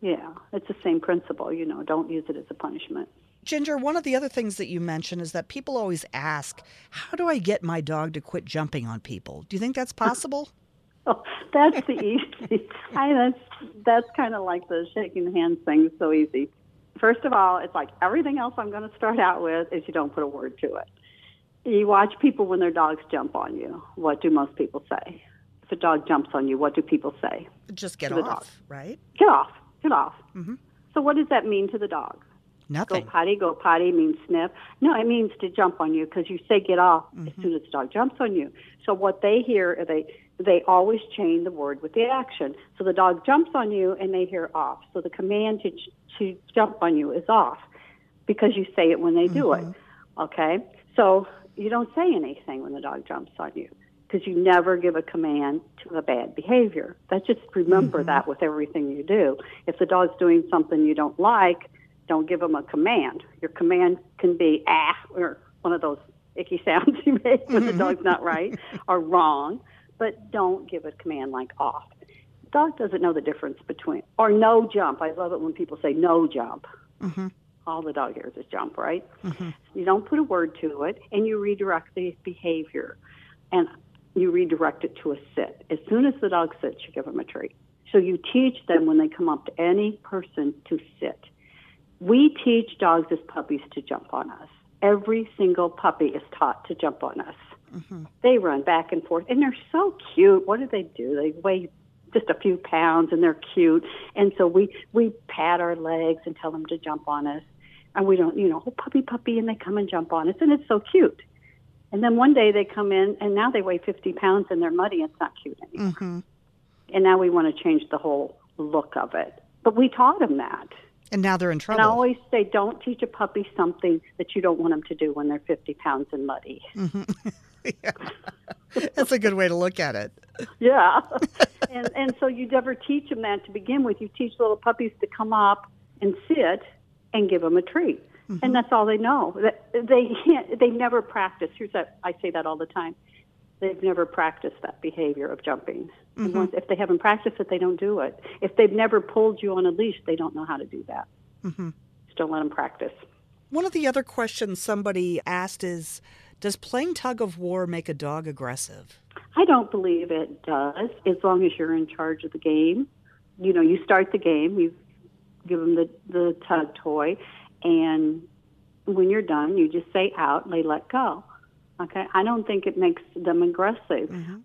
Yeah, it's the same principle. You know, don't use it as a punishment. Ginger, one of the other things that you mentioned is that people always ask, How do I get my dog to quit jumping on people? Do you think that's possible? That's the easy. I that's that's kind of like the shaking hands thing. So easy. First of all, it's like everything else I'm going to start out with is you don't put a word to it. You watch people when their dogs jump on you. What do most people say? If a dog jumps on you, what do people say? Just get off, dog. right? Get off. Get off. Mm-hmm. So what does that mean to the dog? Nothing. Go potty, go potty means sniff. No, it means to jump on you because you say get off mm-hmm. as soon as the dog jumps on you. So what they hear, they they always chain the word with the action. So the dog jumps on you and they hear off. So the command to to jump on you is off because you say it when they do it. Mm-hmm. Okay, so you don't say anything when the dog jumps on you because you never give a command to a bad behavior. That just remember mm-hmm. that with everything you do. If the dog's doing something you don't like, don't give them a command. Your command can be ah or one of those icky sounds you make when the mm-hmm. dog's not right or wrong, but don't give a command like off. Dog doesn't know the difference between or no jump. I love it when people say no jump. Mm-hmm. All the dog hears is jump, right? Mm-hmm. You don't put a word to it, and you redirect the behavior, and you redirect it to a sit. As soon as the dog sits, you give them a treat. So you teach them when they come up to any person to sit. We teach dogs as puppies to jump on us. Every single puppy is taught to jump on us. Mm-hmm. They run back and forth, and they're so cute. What do they do? They weigh just a few pounds, and they're cute. And so we we pat our legs and tell them to jump on us, and we don't, you know, oh puppy, puppy, and they come and jump on us, and it's so cute. And then one day they come in, and now they weigh 50 pounds, and they're muddy. And It's not cute anymore. Mm-hmm. And now we want to change the whole look of it. But we taught them that. And now they're in trouble. And. I always say, don't teach a puppy something that you don't want them to do when they're 50 pounds and muddy. Mm-hmm. That's a good way to look at it. Yeah. and and so you never teach them that to begin with. You teach little puppies to come up and sit and give them a treat. Mm-hmm. And that's all they know. That- They can't, they never practice. Here's that I say that all the time. They've never practiced that behavior of jumping. And mm-hmm. once, if they haven't practiced it, they don't do it. If they've never pulled you on a leash, they don't know how to do that. Mm-hmm. Just don't let them practice. One of the other questions somebody asked is Does playing tug of war make a dog aggressive? I don't believe it does, as long as you're in charge of the game. You know, you start the game, you give them the, the tug toy, and when you're done, you just say out and they let go. Okay? I don't think it makes them aggressive. Mm-hmm.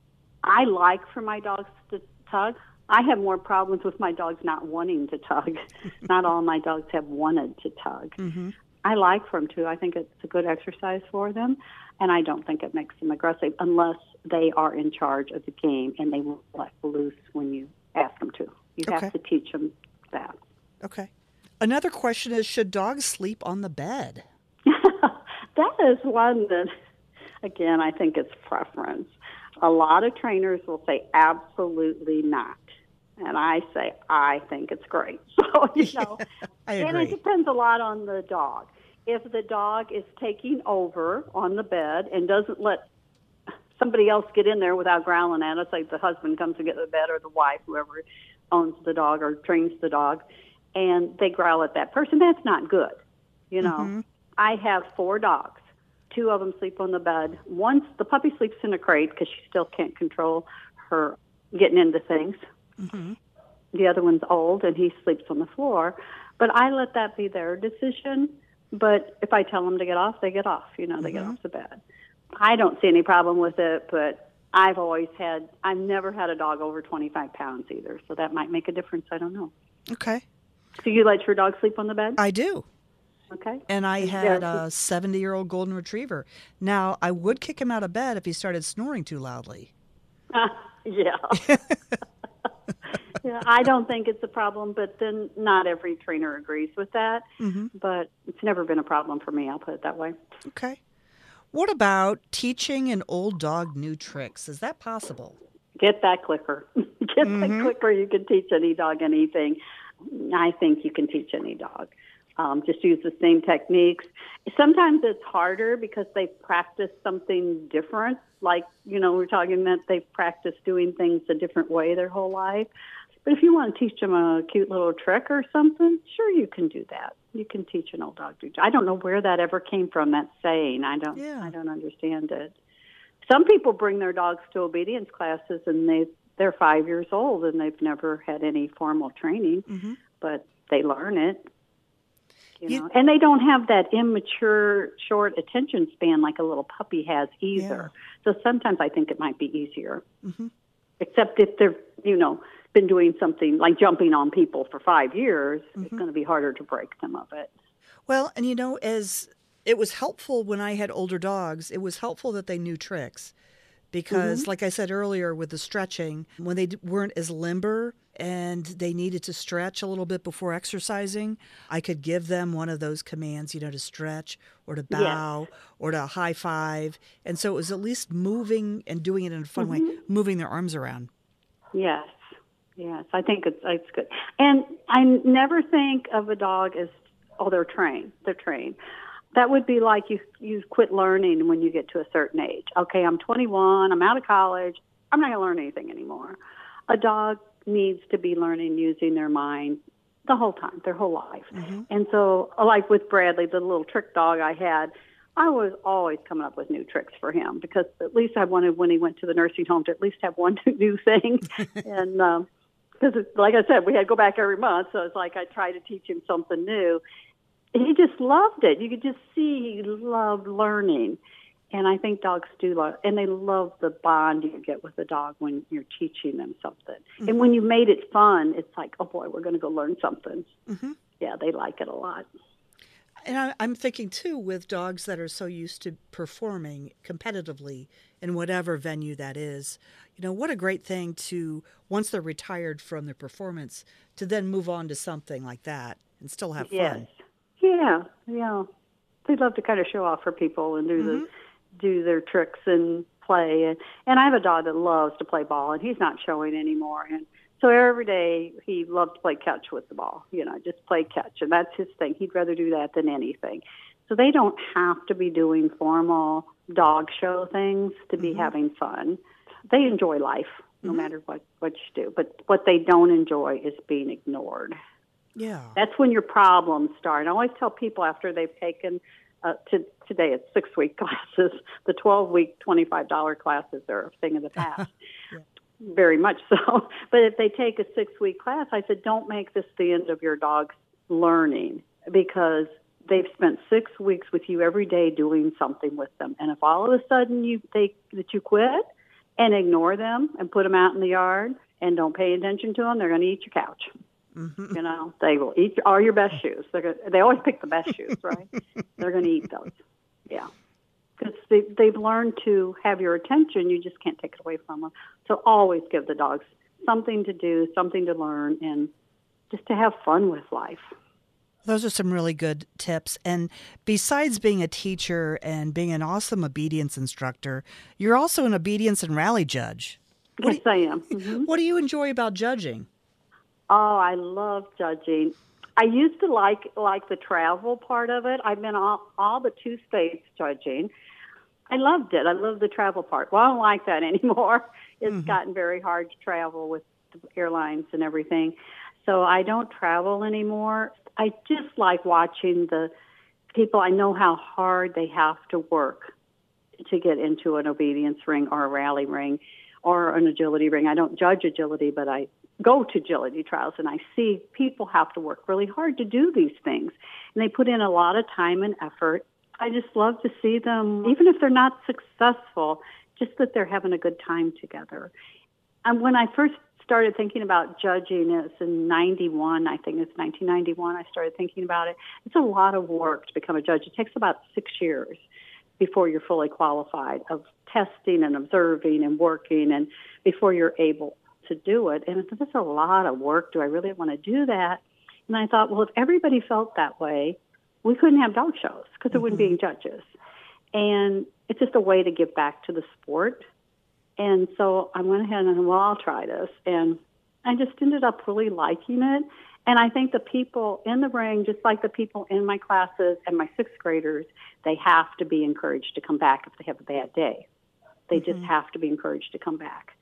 I like for my dogs to tug. I have more problems with my dogs not wanting to tug. not all my dogs have wanted to tug. Mm-hmm. I like for them to. I think it's a good exercise for them, and I don't think it makes them aggressive unless they are in charge of the game and they won't let loose when you ask them to. You Okay. have to teach them that. Okay. Another question is Should dogs sleep on the bed? that is one that, again, I think it's preference. A lot of trainers will say absolutely not. And I say, I think it's great. So, you know, and it depends a lot on the dog. If the dog is taking over on the bed and doesn't let somebody else get in there without growling at us, like the husband comes to get the bed or the wife, whoever owns the dog or trains the dog, and they growl at that person, that's not good. You know, mm-hmm. I have four dogs. Two of them sleep on the bed. Once the puppy sleeps in a crate because she still can't control her getting into things. Mm-hmm. The other one's old and he sleeps on the floor. But I let that be their decision. But if I tell them to get off, they get off. You know, they get mm-hmm. off the bed. I don't see any problem with it, but I've always had, I've never had a dog over 25 pounds either. So that might make a difference. I don't know. Okay. So you let your dog sleep on the bed? I do. Okay. And I had Yeah. a 70 year old golden retriever. Now, I would kick him out of bed if he started snoring too loudly. yeah. yeah, I don't think it's a problem, but then not every trainer agrees with that. But it's never been a problem for me. I'll put it that way. Okay. What about teaching an old dog new tricks? Is that possible? Get that clicker. Get mm-hmm. the clicker. You can teach any dog anything. I think you can teach any dog. Um, just use the same techniques. Sometimes it's harder because they've practiced something different. Like, you know, we're talking that they've practiced doing things a different way their whole life. But if you want to teach them a cute little trick or something, sure you can do that. You can teach an old dog to. I don't know where that ever came from. That saying. I don't. Yeah. I don't understand it. Some people bring their dogs to obedience classes and they they're five years old and they've never had any formal training, mm-hmm. but they learn it. You know, you, and they don't have that immature, short attention span like a little puppy has either. Yeah. So sometimes I think it might be easier. Mm-hmm. Except if they're, you know, been doing something like jumping on people for five years, mm-hmm. it's going to be harder to break them of it. Well, and you know, as it was helpful when I had older dogs, it was helpful that they knew tricks because, mm-hmm. like I said earlier, with the stretching, when they weren't as limber and they needed to stretch a little bit before exercising, I could give them one of those commands, you know, to stretch or to bow yes. or to high five. And so it was at least moving and doing it in a fun mm-hmm. way, moving their arms around. Yes. Yes, I think it's it's good. And I never think of a dog as oh they're trained. They're trained. That would be like you you quit learning when you get to a certain age. Okay, I'm 21. I'm out of college. I'm not going to learn anything anymore. A dog needs to be learning using their mind the whole time, their whole life. Mm-hmm. And so, like with Bradley, the little trick dog I had, I was always coming up with new tricks for him because at least I wanted when he went to the nursing home to at least have one new thing. and um, because like I said, we had to go back every month, so it's like I try to teach him something new. He just loved it. You could just see he loved learning, and I think dogs do love, and they love the bond you get with a dog when you're teaching them something. Mm-hmm. And when you made it fun, it's like, oh boy, we're going to go learn something. Mm-hmm. Yeah, they like it a lot. And I, I'm thinking too, with dogs that are so used to performing competitively in whatever venue that is, you know, what a great thing to, once they're retired from their performance, to then move on to something like that and still have yes. fun. Yeah, yeah. They love to kind of show off for people and do mm-hmm. the do their tricks and play. And, and I have a dog that loves to play ball, and he's not showing anymore. And so every day he loved to play catch with the ball, you know, just play catch. And that's his thing. He'd rather do that than anything. So they don't have to be doing formal dog show things to be mm-hmm. having fun they enjoy life no mm-hmm. matter what what you do. But what they don't enjoy is being ignored. Yeah, that's when your problems start. I always tell people after they've taken uh, to, today it's six week classes. The twelve week twenty five dollar classes are a thing of the past. yeah. Very much so. But if they take a six week class, I said, don't make this the end of your dog's learning because they've spent six weeks with you every day doing something with them. And if all of a sudden you they that you quit, and ignore them and put them out in the yard and don't pay attention to them, they're going to eat your couch. Mm-hmm. You know, they will eat all your best shoes. They're gonna, they always pick the best shoes, right? they're going to eat those. Yeah, because they, they've learned to have your attention. You just can't take it away from them. So always give the dogs something to do, something to learn, and just to have fun with life. Those are some really good tips. And besides being a teacher and being an awesome obedience instructor, you're also an obedience and rally judge. What yes, you, I am. Mm-hmm. What do you enjoy about judging? Oh, I love judging. I used to like like the travel part of it. I've been all, all the two states judging. I loved it. I love the travel part. Well, I don't like that anymore. It's mm-hmm. gotten very hard to travel with the airlines and everything. So I don't travel anymore. I just like watching the people. I know how hard they have to work to get into an obedience ring or a rally ring or an agility ring. I don't judge agility, but I go to agility trials and I see people have to work really hard to do these things. And they put in a lot of time and effort. I just love to see them, even if they're not successful, just that they're having a good time together. And when I first started thinking about judging is in 91, I think it's 1991, I started thinking about it. It's a lot of work to become a judge. It takes about six years before you're fully qualified of testing and observing and working and before you're able to do it. And it's a lot of work. Do I really want to do that? And I thought, well, if everybody felt that way, we couldn't have dog shows because there mm-hmm. wouldn't be mm-hmm. judges. And it's just a way to give back to the sport. And so I went ahead and well, I'll try this, and I just ended up really liking it. And I think the people in the ring, just like the people in my classes and my sixth graders, they have to be encouraged to come back if they have a bad day. They mm-hmm. just have to be encouraged to come back.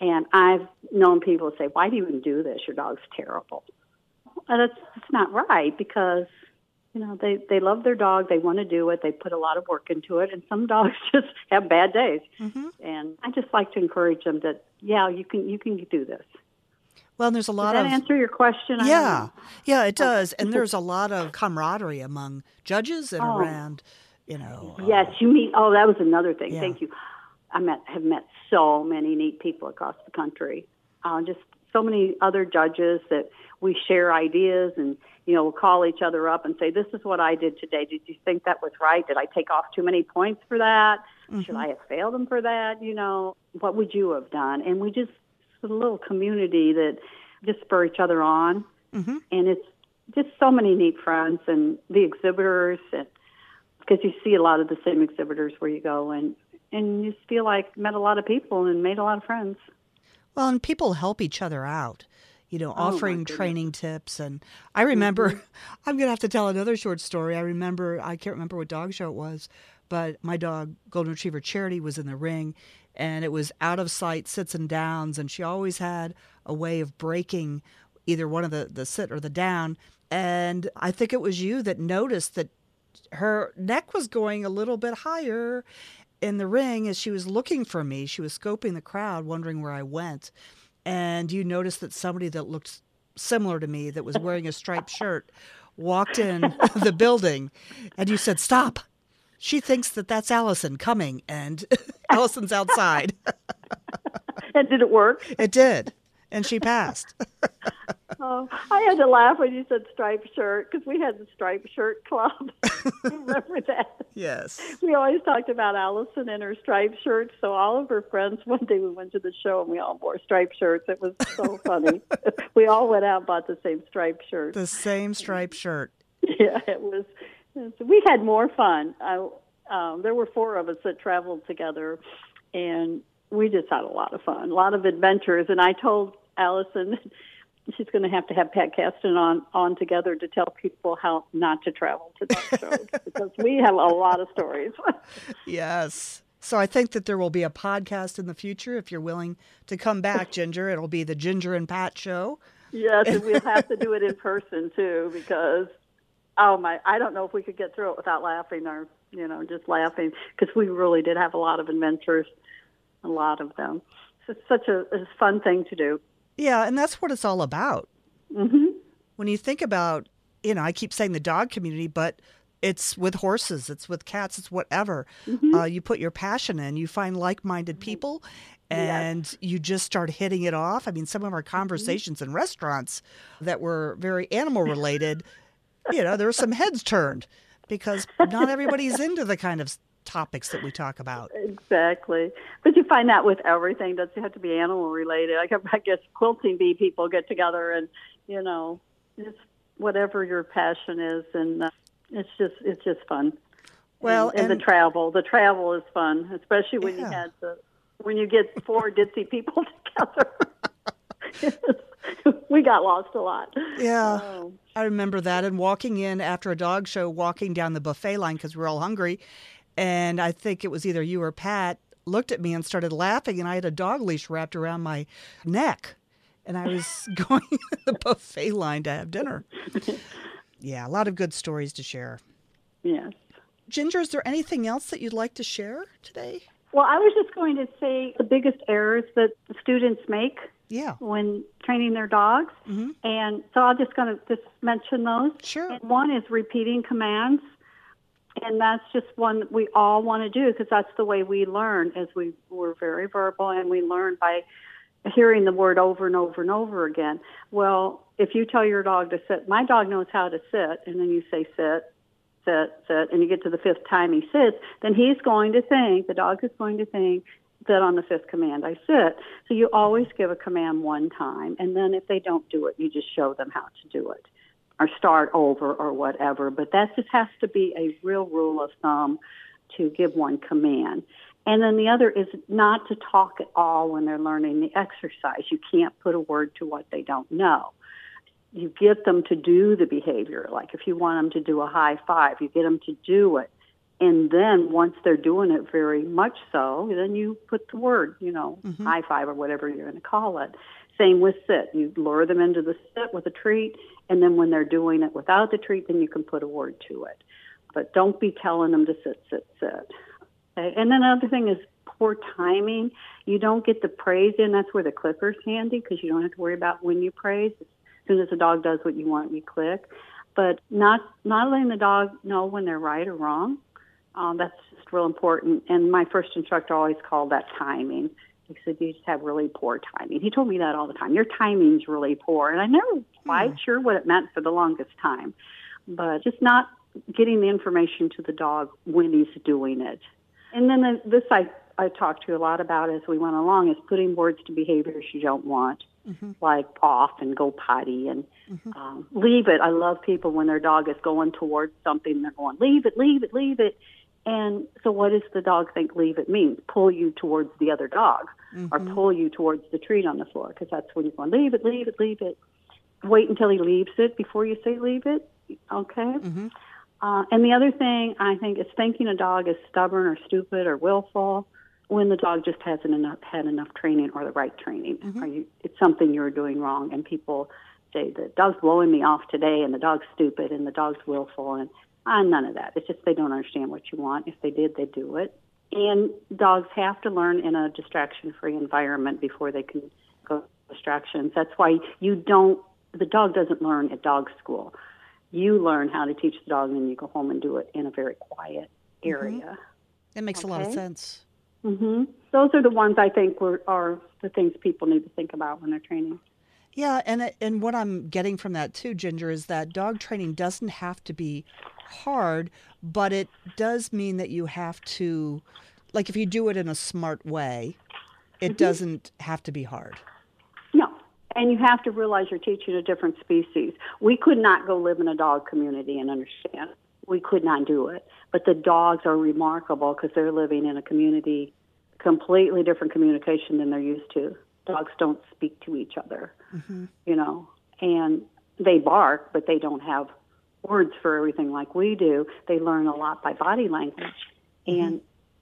And I've known people say, "Why do you even do this? Your dog's terrible." And it's it's not right because you know they they love their dog. They want to do it. They put a lot of work into it. And some dogs just have bad days. Mm-hmm. And I just like to encourage them that yeah, you can you can do this. Well, there's a lot Does that of answer your question. Yeah, yeah, it does, and there's a lot of camaraderie among judges and oh. around, you know. Yes, uh, you meet. Oh, that was another thing. Yeah. Thank you. I met have met so many neat people across the country. Uh, just so many other judges that we share ideas and you know we'll call each other up and say this is what I did today. Did you think that was right? Did I take off too many points for that? Mm-hmm. Should I have failed them for that? You know what would you have done? And we just it's a little community that just spur each other on, mm-hmm. and it's just so many neat friends and the exhibitors, and because you see a lot of the same exhibitors where you go, and and you just feel like met a lot of people and made a lot of friends. Well, and people help each other out you know, oh, offering training tips. And I remember, mm-hmm. I'm going to have to tell another short story. I remember, I can't remember what dog show it was, but my dog, Golden Retriever Charity, was in the ring and it was out of sight sits and downs and she always had a way of breaking either one of the the sit or the down and i think it was you that noticed that her neck was going a little bit higher in the ring as she was looking for me she was scoping the crowd wondering where i went and you noticed that somebody that looked similar to me that was wearing a striped shirt walked in the building and you said stop she thinks that that's Allison coming, and Allison's outside. and did it work? It did, and she passed. Oh, I had to laugh when you said striped shirt because we had the striped shirt club. Remember that? Yes. We always talked about Allison and her striped shirts. So all of her friends, one day we went to the show and we all wore striped shirts. It was so funny. we all went out and bought the same striped shirt. The same striped shirt. Yeah, it was we had more fun. I, um, there were four of us that traveled together, and we just had a lot of fun, a lot of adventures. And I told Allison she's going to have to have Pat Caston on on together to tell people how not to travel to dog shows because we have a lot of stories. yes. So I think that there will be a podcast in the future if you're willing to come back, Ginger. It'll be the Ginger and Pat show. Yes, and we'll have to do it in person too because oh my, I don't know if we could get through it without laughing or you know just laughing because we really did have a lot of adventures, a lot of them. So it's such a, a fun thing to do. Yeah, and that's what it's all about. Mm-hmm. When you think about, you know, I keep saying the dog community, but it's with horses, it's with cats, it's whatever. Mm-hmm. Uh, you put your passion in, you find like-minded people, and yes. you just start hitting it off. I mean, some of our mm-hmm. conversations mm-hmm. in restaurants that were very animal related you know, there were some heads turned because not everybody's into the kind of topics that we talk about. Exactly. But you find that with everything. Doesn't have to be animal related. I guess quilting bee people get together and, you know, just whatever your passion is. And uh, it's just, it's just fun. Well, and, and, and, the travel, the travel is fun, especially when yeah. you had the, when you get four ditzy people together. we got lost a lot. Yeah. Oh. I remember that and walking in after a dog show, walking down the buffet line because we're all hungry. And I think it was either you or Pat looked at me and started laughing, and I had a dog leash wrapped around my neck. And I was going to the buffet line to have dinner. Yeah, a lot of good stories to share. Yes. Ginger, is there anything else that you'd like to share today? Well, I was just going to say the biggest errors that students make yeah. when training their dogs. Mm-hmm. And so I'm just going to just mention those. Sure. And one is repeating commands. And that's just one we all want to do because that's the way we learn as we we're very verbal and we learn by hearing the word over and over and over again. Well, if you tell your dog to sit, my dog knows how to sit, and then you say sit, sit, sit, and you get to the fifth time he sits, then he's going to think, the dog is going to think that on the fifth command I sit. So you always give a command one time, and then if they don't do it, you just show them how to do it or start over or whatever. But that just has to be a real rule of thumb to give one command. And then the other is not to talk at all when they're learning the exercise. You can't put a word to what they don't know. You get them to do the behavior. Like if you want them to do a high five, you get them to do it. And then once they're doing it very much so, then you put the word, you know, mm-hmm. high five or whatever you're going to call it. Same with sit. You lure them into the sit with a treat, and then when they're doing it without the treat, then you can put a word to it. But don't be telling them to sit, sit, sit. Okay. And then another thing is poor timing. You don't get the praise in. That's where the clicker's handy because you don't have to worry about when you praise. As soon as the dog does what you want, you click. But not not letting the dog know when they're right or wrong. Um, that's just real important. And my first instructor always called that timing. He said you just have really poor timing. He told me that all the time. Your timing's really poor, and I never quite mm. sure what it meant for the longest time. But just not getting the information to the dog when he's doing it. And then the, this I I talked to you a lot about as we went along is putting words to behaviors you don't want, mm-hmm. like off and go potty and mm-hmm. um, leave it. I love people when their dog is going towards something, they're going leave it, leave it, leave it. And so, what does the dog think leave it means? Pull you towards the other dog mm-hmm. or pull you towards the treat on the floor because that's when you're going leave it, leave it, leave it. Wait until he leaves it before you say leave it. Okay. Mm-hmm. Uh, and the other thing I think is thinking a dog is stubborn or stupid or willful when the dog just hasn't enough had enough training or the right training. Mm-hmm. Or you, it's something you're doing wrong, and people say the dog's blowing me off today, and the dog's stupid, and the dog's willful, and uh, none of that. It's just they don't understand what you want. If they did, they'd do it. And dogs have to learn in a distraction-free environment before they can go distractions. That's why you don't. The dog doesn't learn at dog school you learn how to teach the dog and then you go home and do it in a very quiet mm-hmm. area. Mm-hmm. It makes okay? a lot of sense. Mm-hmm. Those are the ones I think were, are the things people need to think about when they're training. Yeah, and and what I'm getting from that too, Ginger, is that dog training doesn't have to be hard, but it does mean that you have to, like, if you do it in a smart way, it mm-hmm. doesn't have to be hard. No, and you have to realize you're teaching a different species. We could not go live in a dog community and understand. We could not do it. But the dogs are remarkable because they're living in a community, completely different communication than they're used to. Dogs don't speak to each other, mm-hmm. you know, and they bark, but they don't have words for everything like we do. They learn a lot by body language. Mm-hmm. And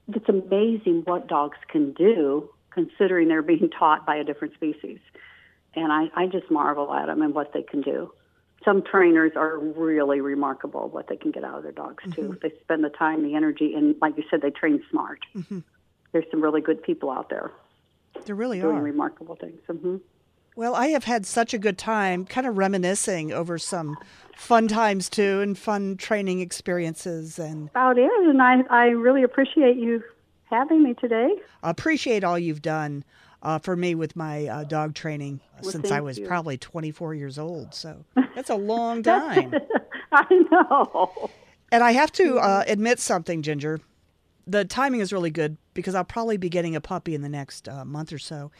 it's amazing what dogs can do considering they're being taught by a different species and I, I just marvel at them and what they can do. Some trainers are really remarkable what they can get out of their dogs too. Mm-hmm. They spend the time, the energy, and like you said, they train smart. Mm-hmm. There's some really good people out there. There really doing are remarkable things. Mm-hmm. Well, I have had such a good time, kind of reminiscing over some fun times too, and fun training experiences. And about it, and I I really appreciate you having me today. I appreciate all you've done uh, for me with my uh, dog training well, since I was you. probably 24 years old. So that's a long time. I know. And I have to uh, admit something, Ginger. The timing is really good because I'll probably be getting a puppy in the next uh, month or so.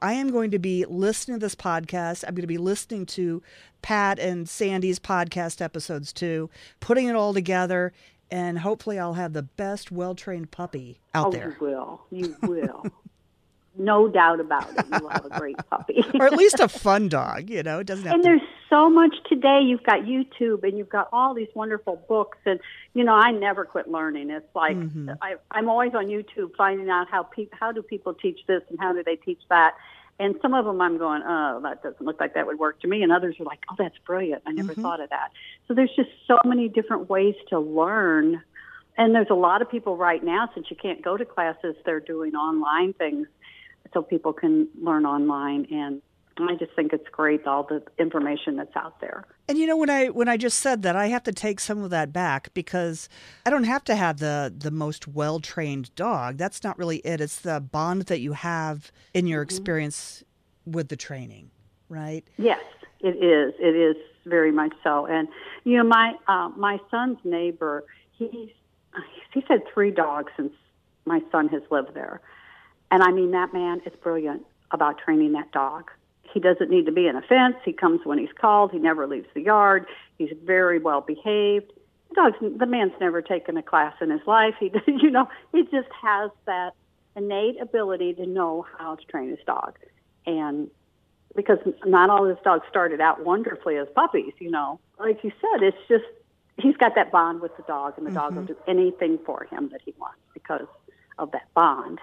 I am going to be listening to this podcast. I'm going to be listening to Pat and Sandy's podcast episodes too, putting it all together, and hopefully I'll have the best well trained puppy out oh, there. You will. You will. No doubt about it. You will have a great puppy, or at least a fun dog. You know, it doesn't. Have and to... there's so much today. You've got YouTube, and you've got all these wonderful books, and you know, I never quit learning. It's like mm-hmm. I, I'm always on YouTube finding out how people how do people teach this and how do they teach that. And some of them I'm going, oh, that doesn't look like that would work to me. And others are like, oh, that's brilliant. I never mm-hmm. thought of that. So there's just so many different ways to learn. And there's a lot of people right now, since you can't go to classes, they're doing online things so people can learn online and I just think it's great all the information that's out there. And you know when I when I just said that I have to take some of that back because I don't have to have the the most well-trained dog. That's not really it. It's the bond that you have in your mm-hmm. experience with the training, right? Yes, it is. It is very much so. And you know my uh, my son's neighbor, he's he's had 3 dogs since my son has lived there. And I mean, that man is brilliant about training that dog. He doesn't need to be in a fence. He comes when he's called. He never leaves the yard. He's very well behaved. The dog's the man's never taken a class in his life. He, you know, he just has that innate ability to know how to train his dog, and because not all his dogs started out wonderfully as puppies, you know, like you said, it's just he's got that bond with the dog, and the mm-hmm. dog will mm-hmm. do anything for him that he wants because of that bond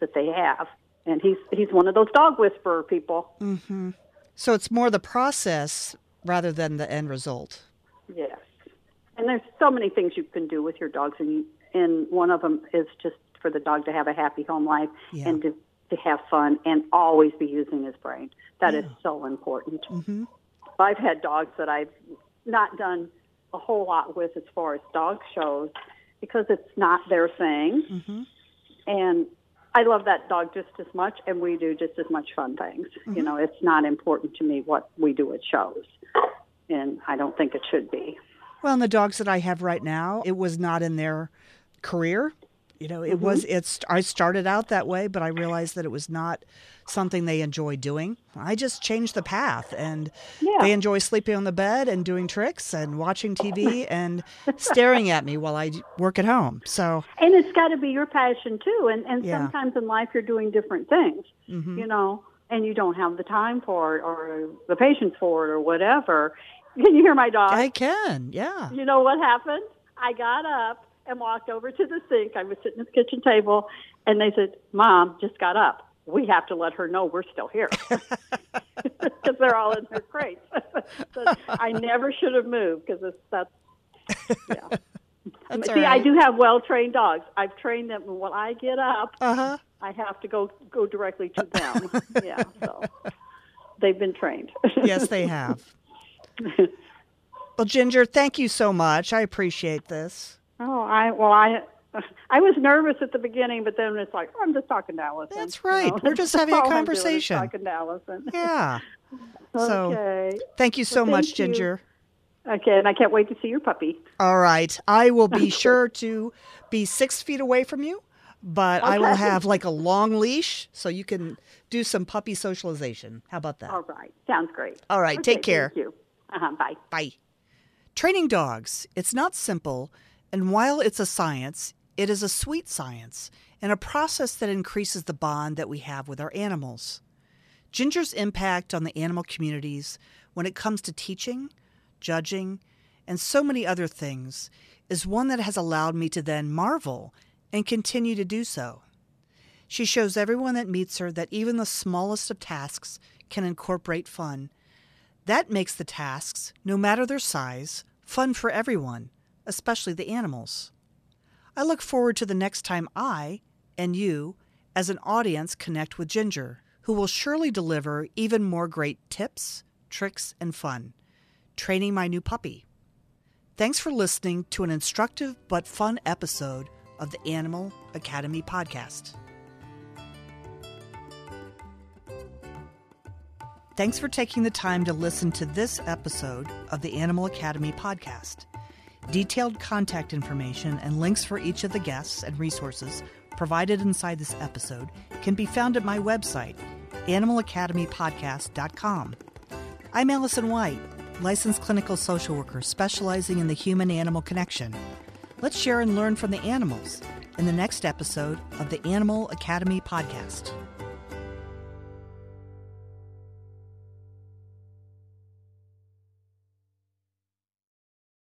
that they have. And he's he's one of those dog whisperer people. Mm-hmm. So it's more the process rather than the end result. Yes, and there's so many things you can do with your dogs, and and one of them is just for the dog to have a happy home life yeah. and to to have fun and always be using his brain. That yeah. is so important. Mm-hmm. I've had dogs that I've not done a whole lot with as far as dog shows because it's not their thing. Mm-hmm. And I love that dog just as much, and we do just as much fun things. Mm-hmm. You know, it's not important to me what we do at shows, and I don't think it should be. Well, and the dogs that I have right now, it was not in their career. You know, it mm-hmm. was. It's. I started out that way, but I realized that it was not something they enjoy doing. I just changed the path, and yeah. they enjoy sleeping on the bed and doing tricks and watching TV and staring at me while I work at home. So, and it's got to be your passion too. And and yeah. sometimes in life you're doing different things, mm-hmm. you know, and you don't have the time for it or the patience for it or whatever. Can you hear my dog? I can. Yeah. You know what happened? I got up and walked over to the sink. I was sitting at the kitchen table, and they said, "Mom just got up." we have to let her know we're still here because they're all in their crates. so I never should have moved because that's yeah. that's See, right. I do have well trained dogs. I've trained them. When I get up, uh-huh. I have to go go directly to them. yeah, so they've been trained. yes, they have. well, Ginger, thank you so much. I appreciate this. Oh, I well, I I was nervous at the beginning, but then it's like, oh, I'm just talking to Allison. That's right. You know? We're just having a conversation. talking to Allison. Yeah. okay. So, thank you so well, much, you. Ginger. Okay, and I can't wait to see your puppy. All right. I will be sure to be six feet away from you, but okay. I will have like a long leash so you can do some puppy socialization. How about that? All right. Sounds great. All right. Okay, take care. Thank you. Uh-huh, bye. Bye. Training dogs, it's not simple, and while it's a science, it is a sweet science and a process that increases the bond that we have with our animals. Ginger's impact on the animal communities when it comes to teaching, judging, and so many other things is one that has allowed me to then marvel and continue to do so. She shows everyone that meets her that even the smallest of tasks can incorporate fun. That makes the tasks, no matter their size, fun for everyone, especially the animals. I look forward to the next time I, and you, as an audience, connect with Ginger, who will surely deliver even more great tips, tricks, and fun. Training my new puppy. Thanks for listening to an instructive but fun episode of the Animal Academy podcast. Thanks for taking the time to listen to this episode of the Animal Academy podcast. Detailed contact information and links for each of the guests and resources provided inside this episode can be found at my website, animalacademypodcast.com. I'm Allison White, licensed clinical social worker specializing in the human animal connection. Let's share and learn from the animals in the next episode of the Animal Academy podcast.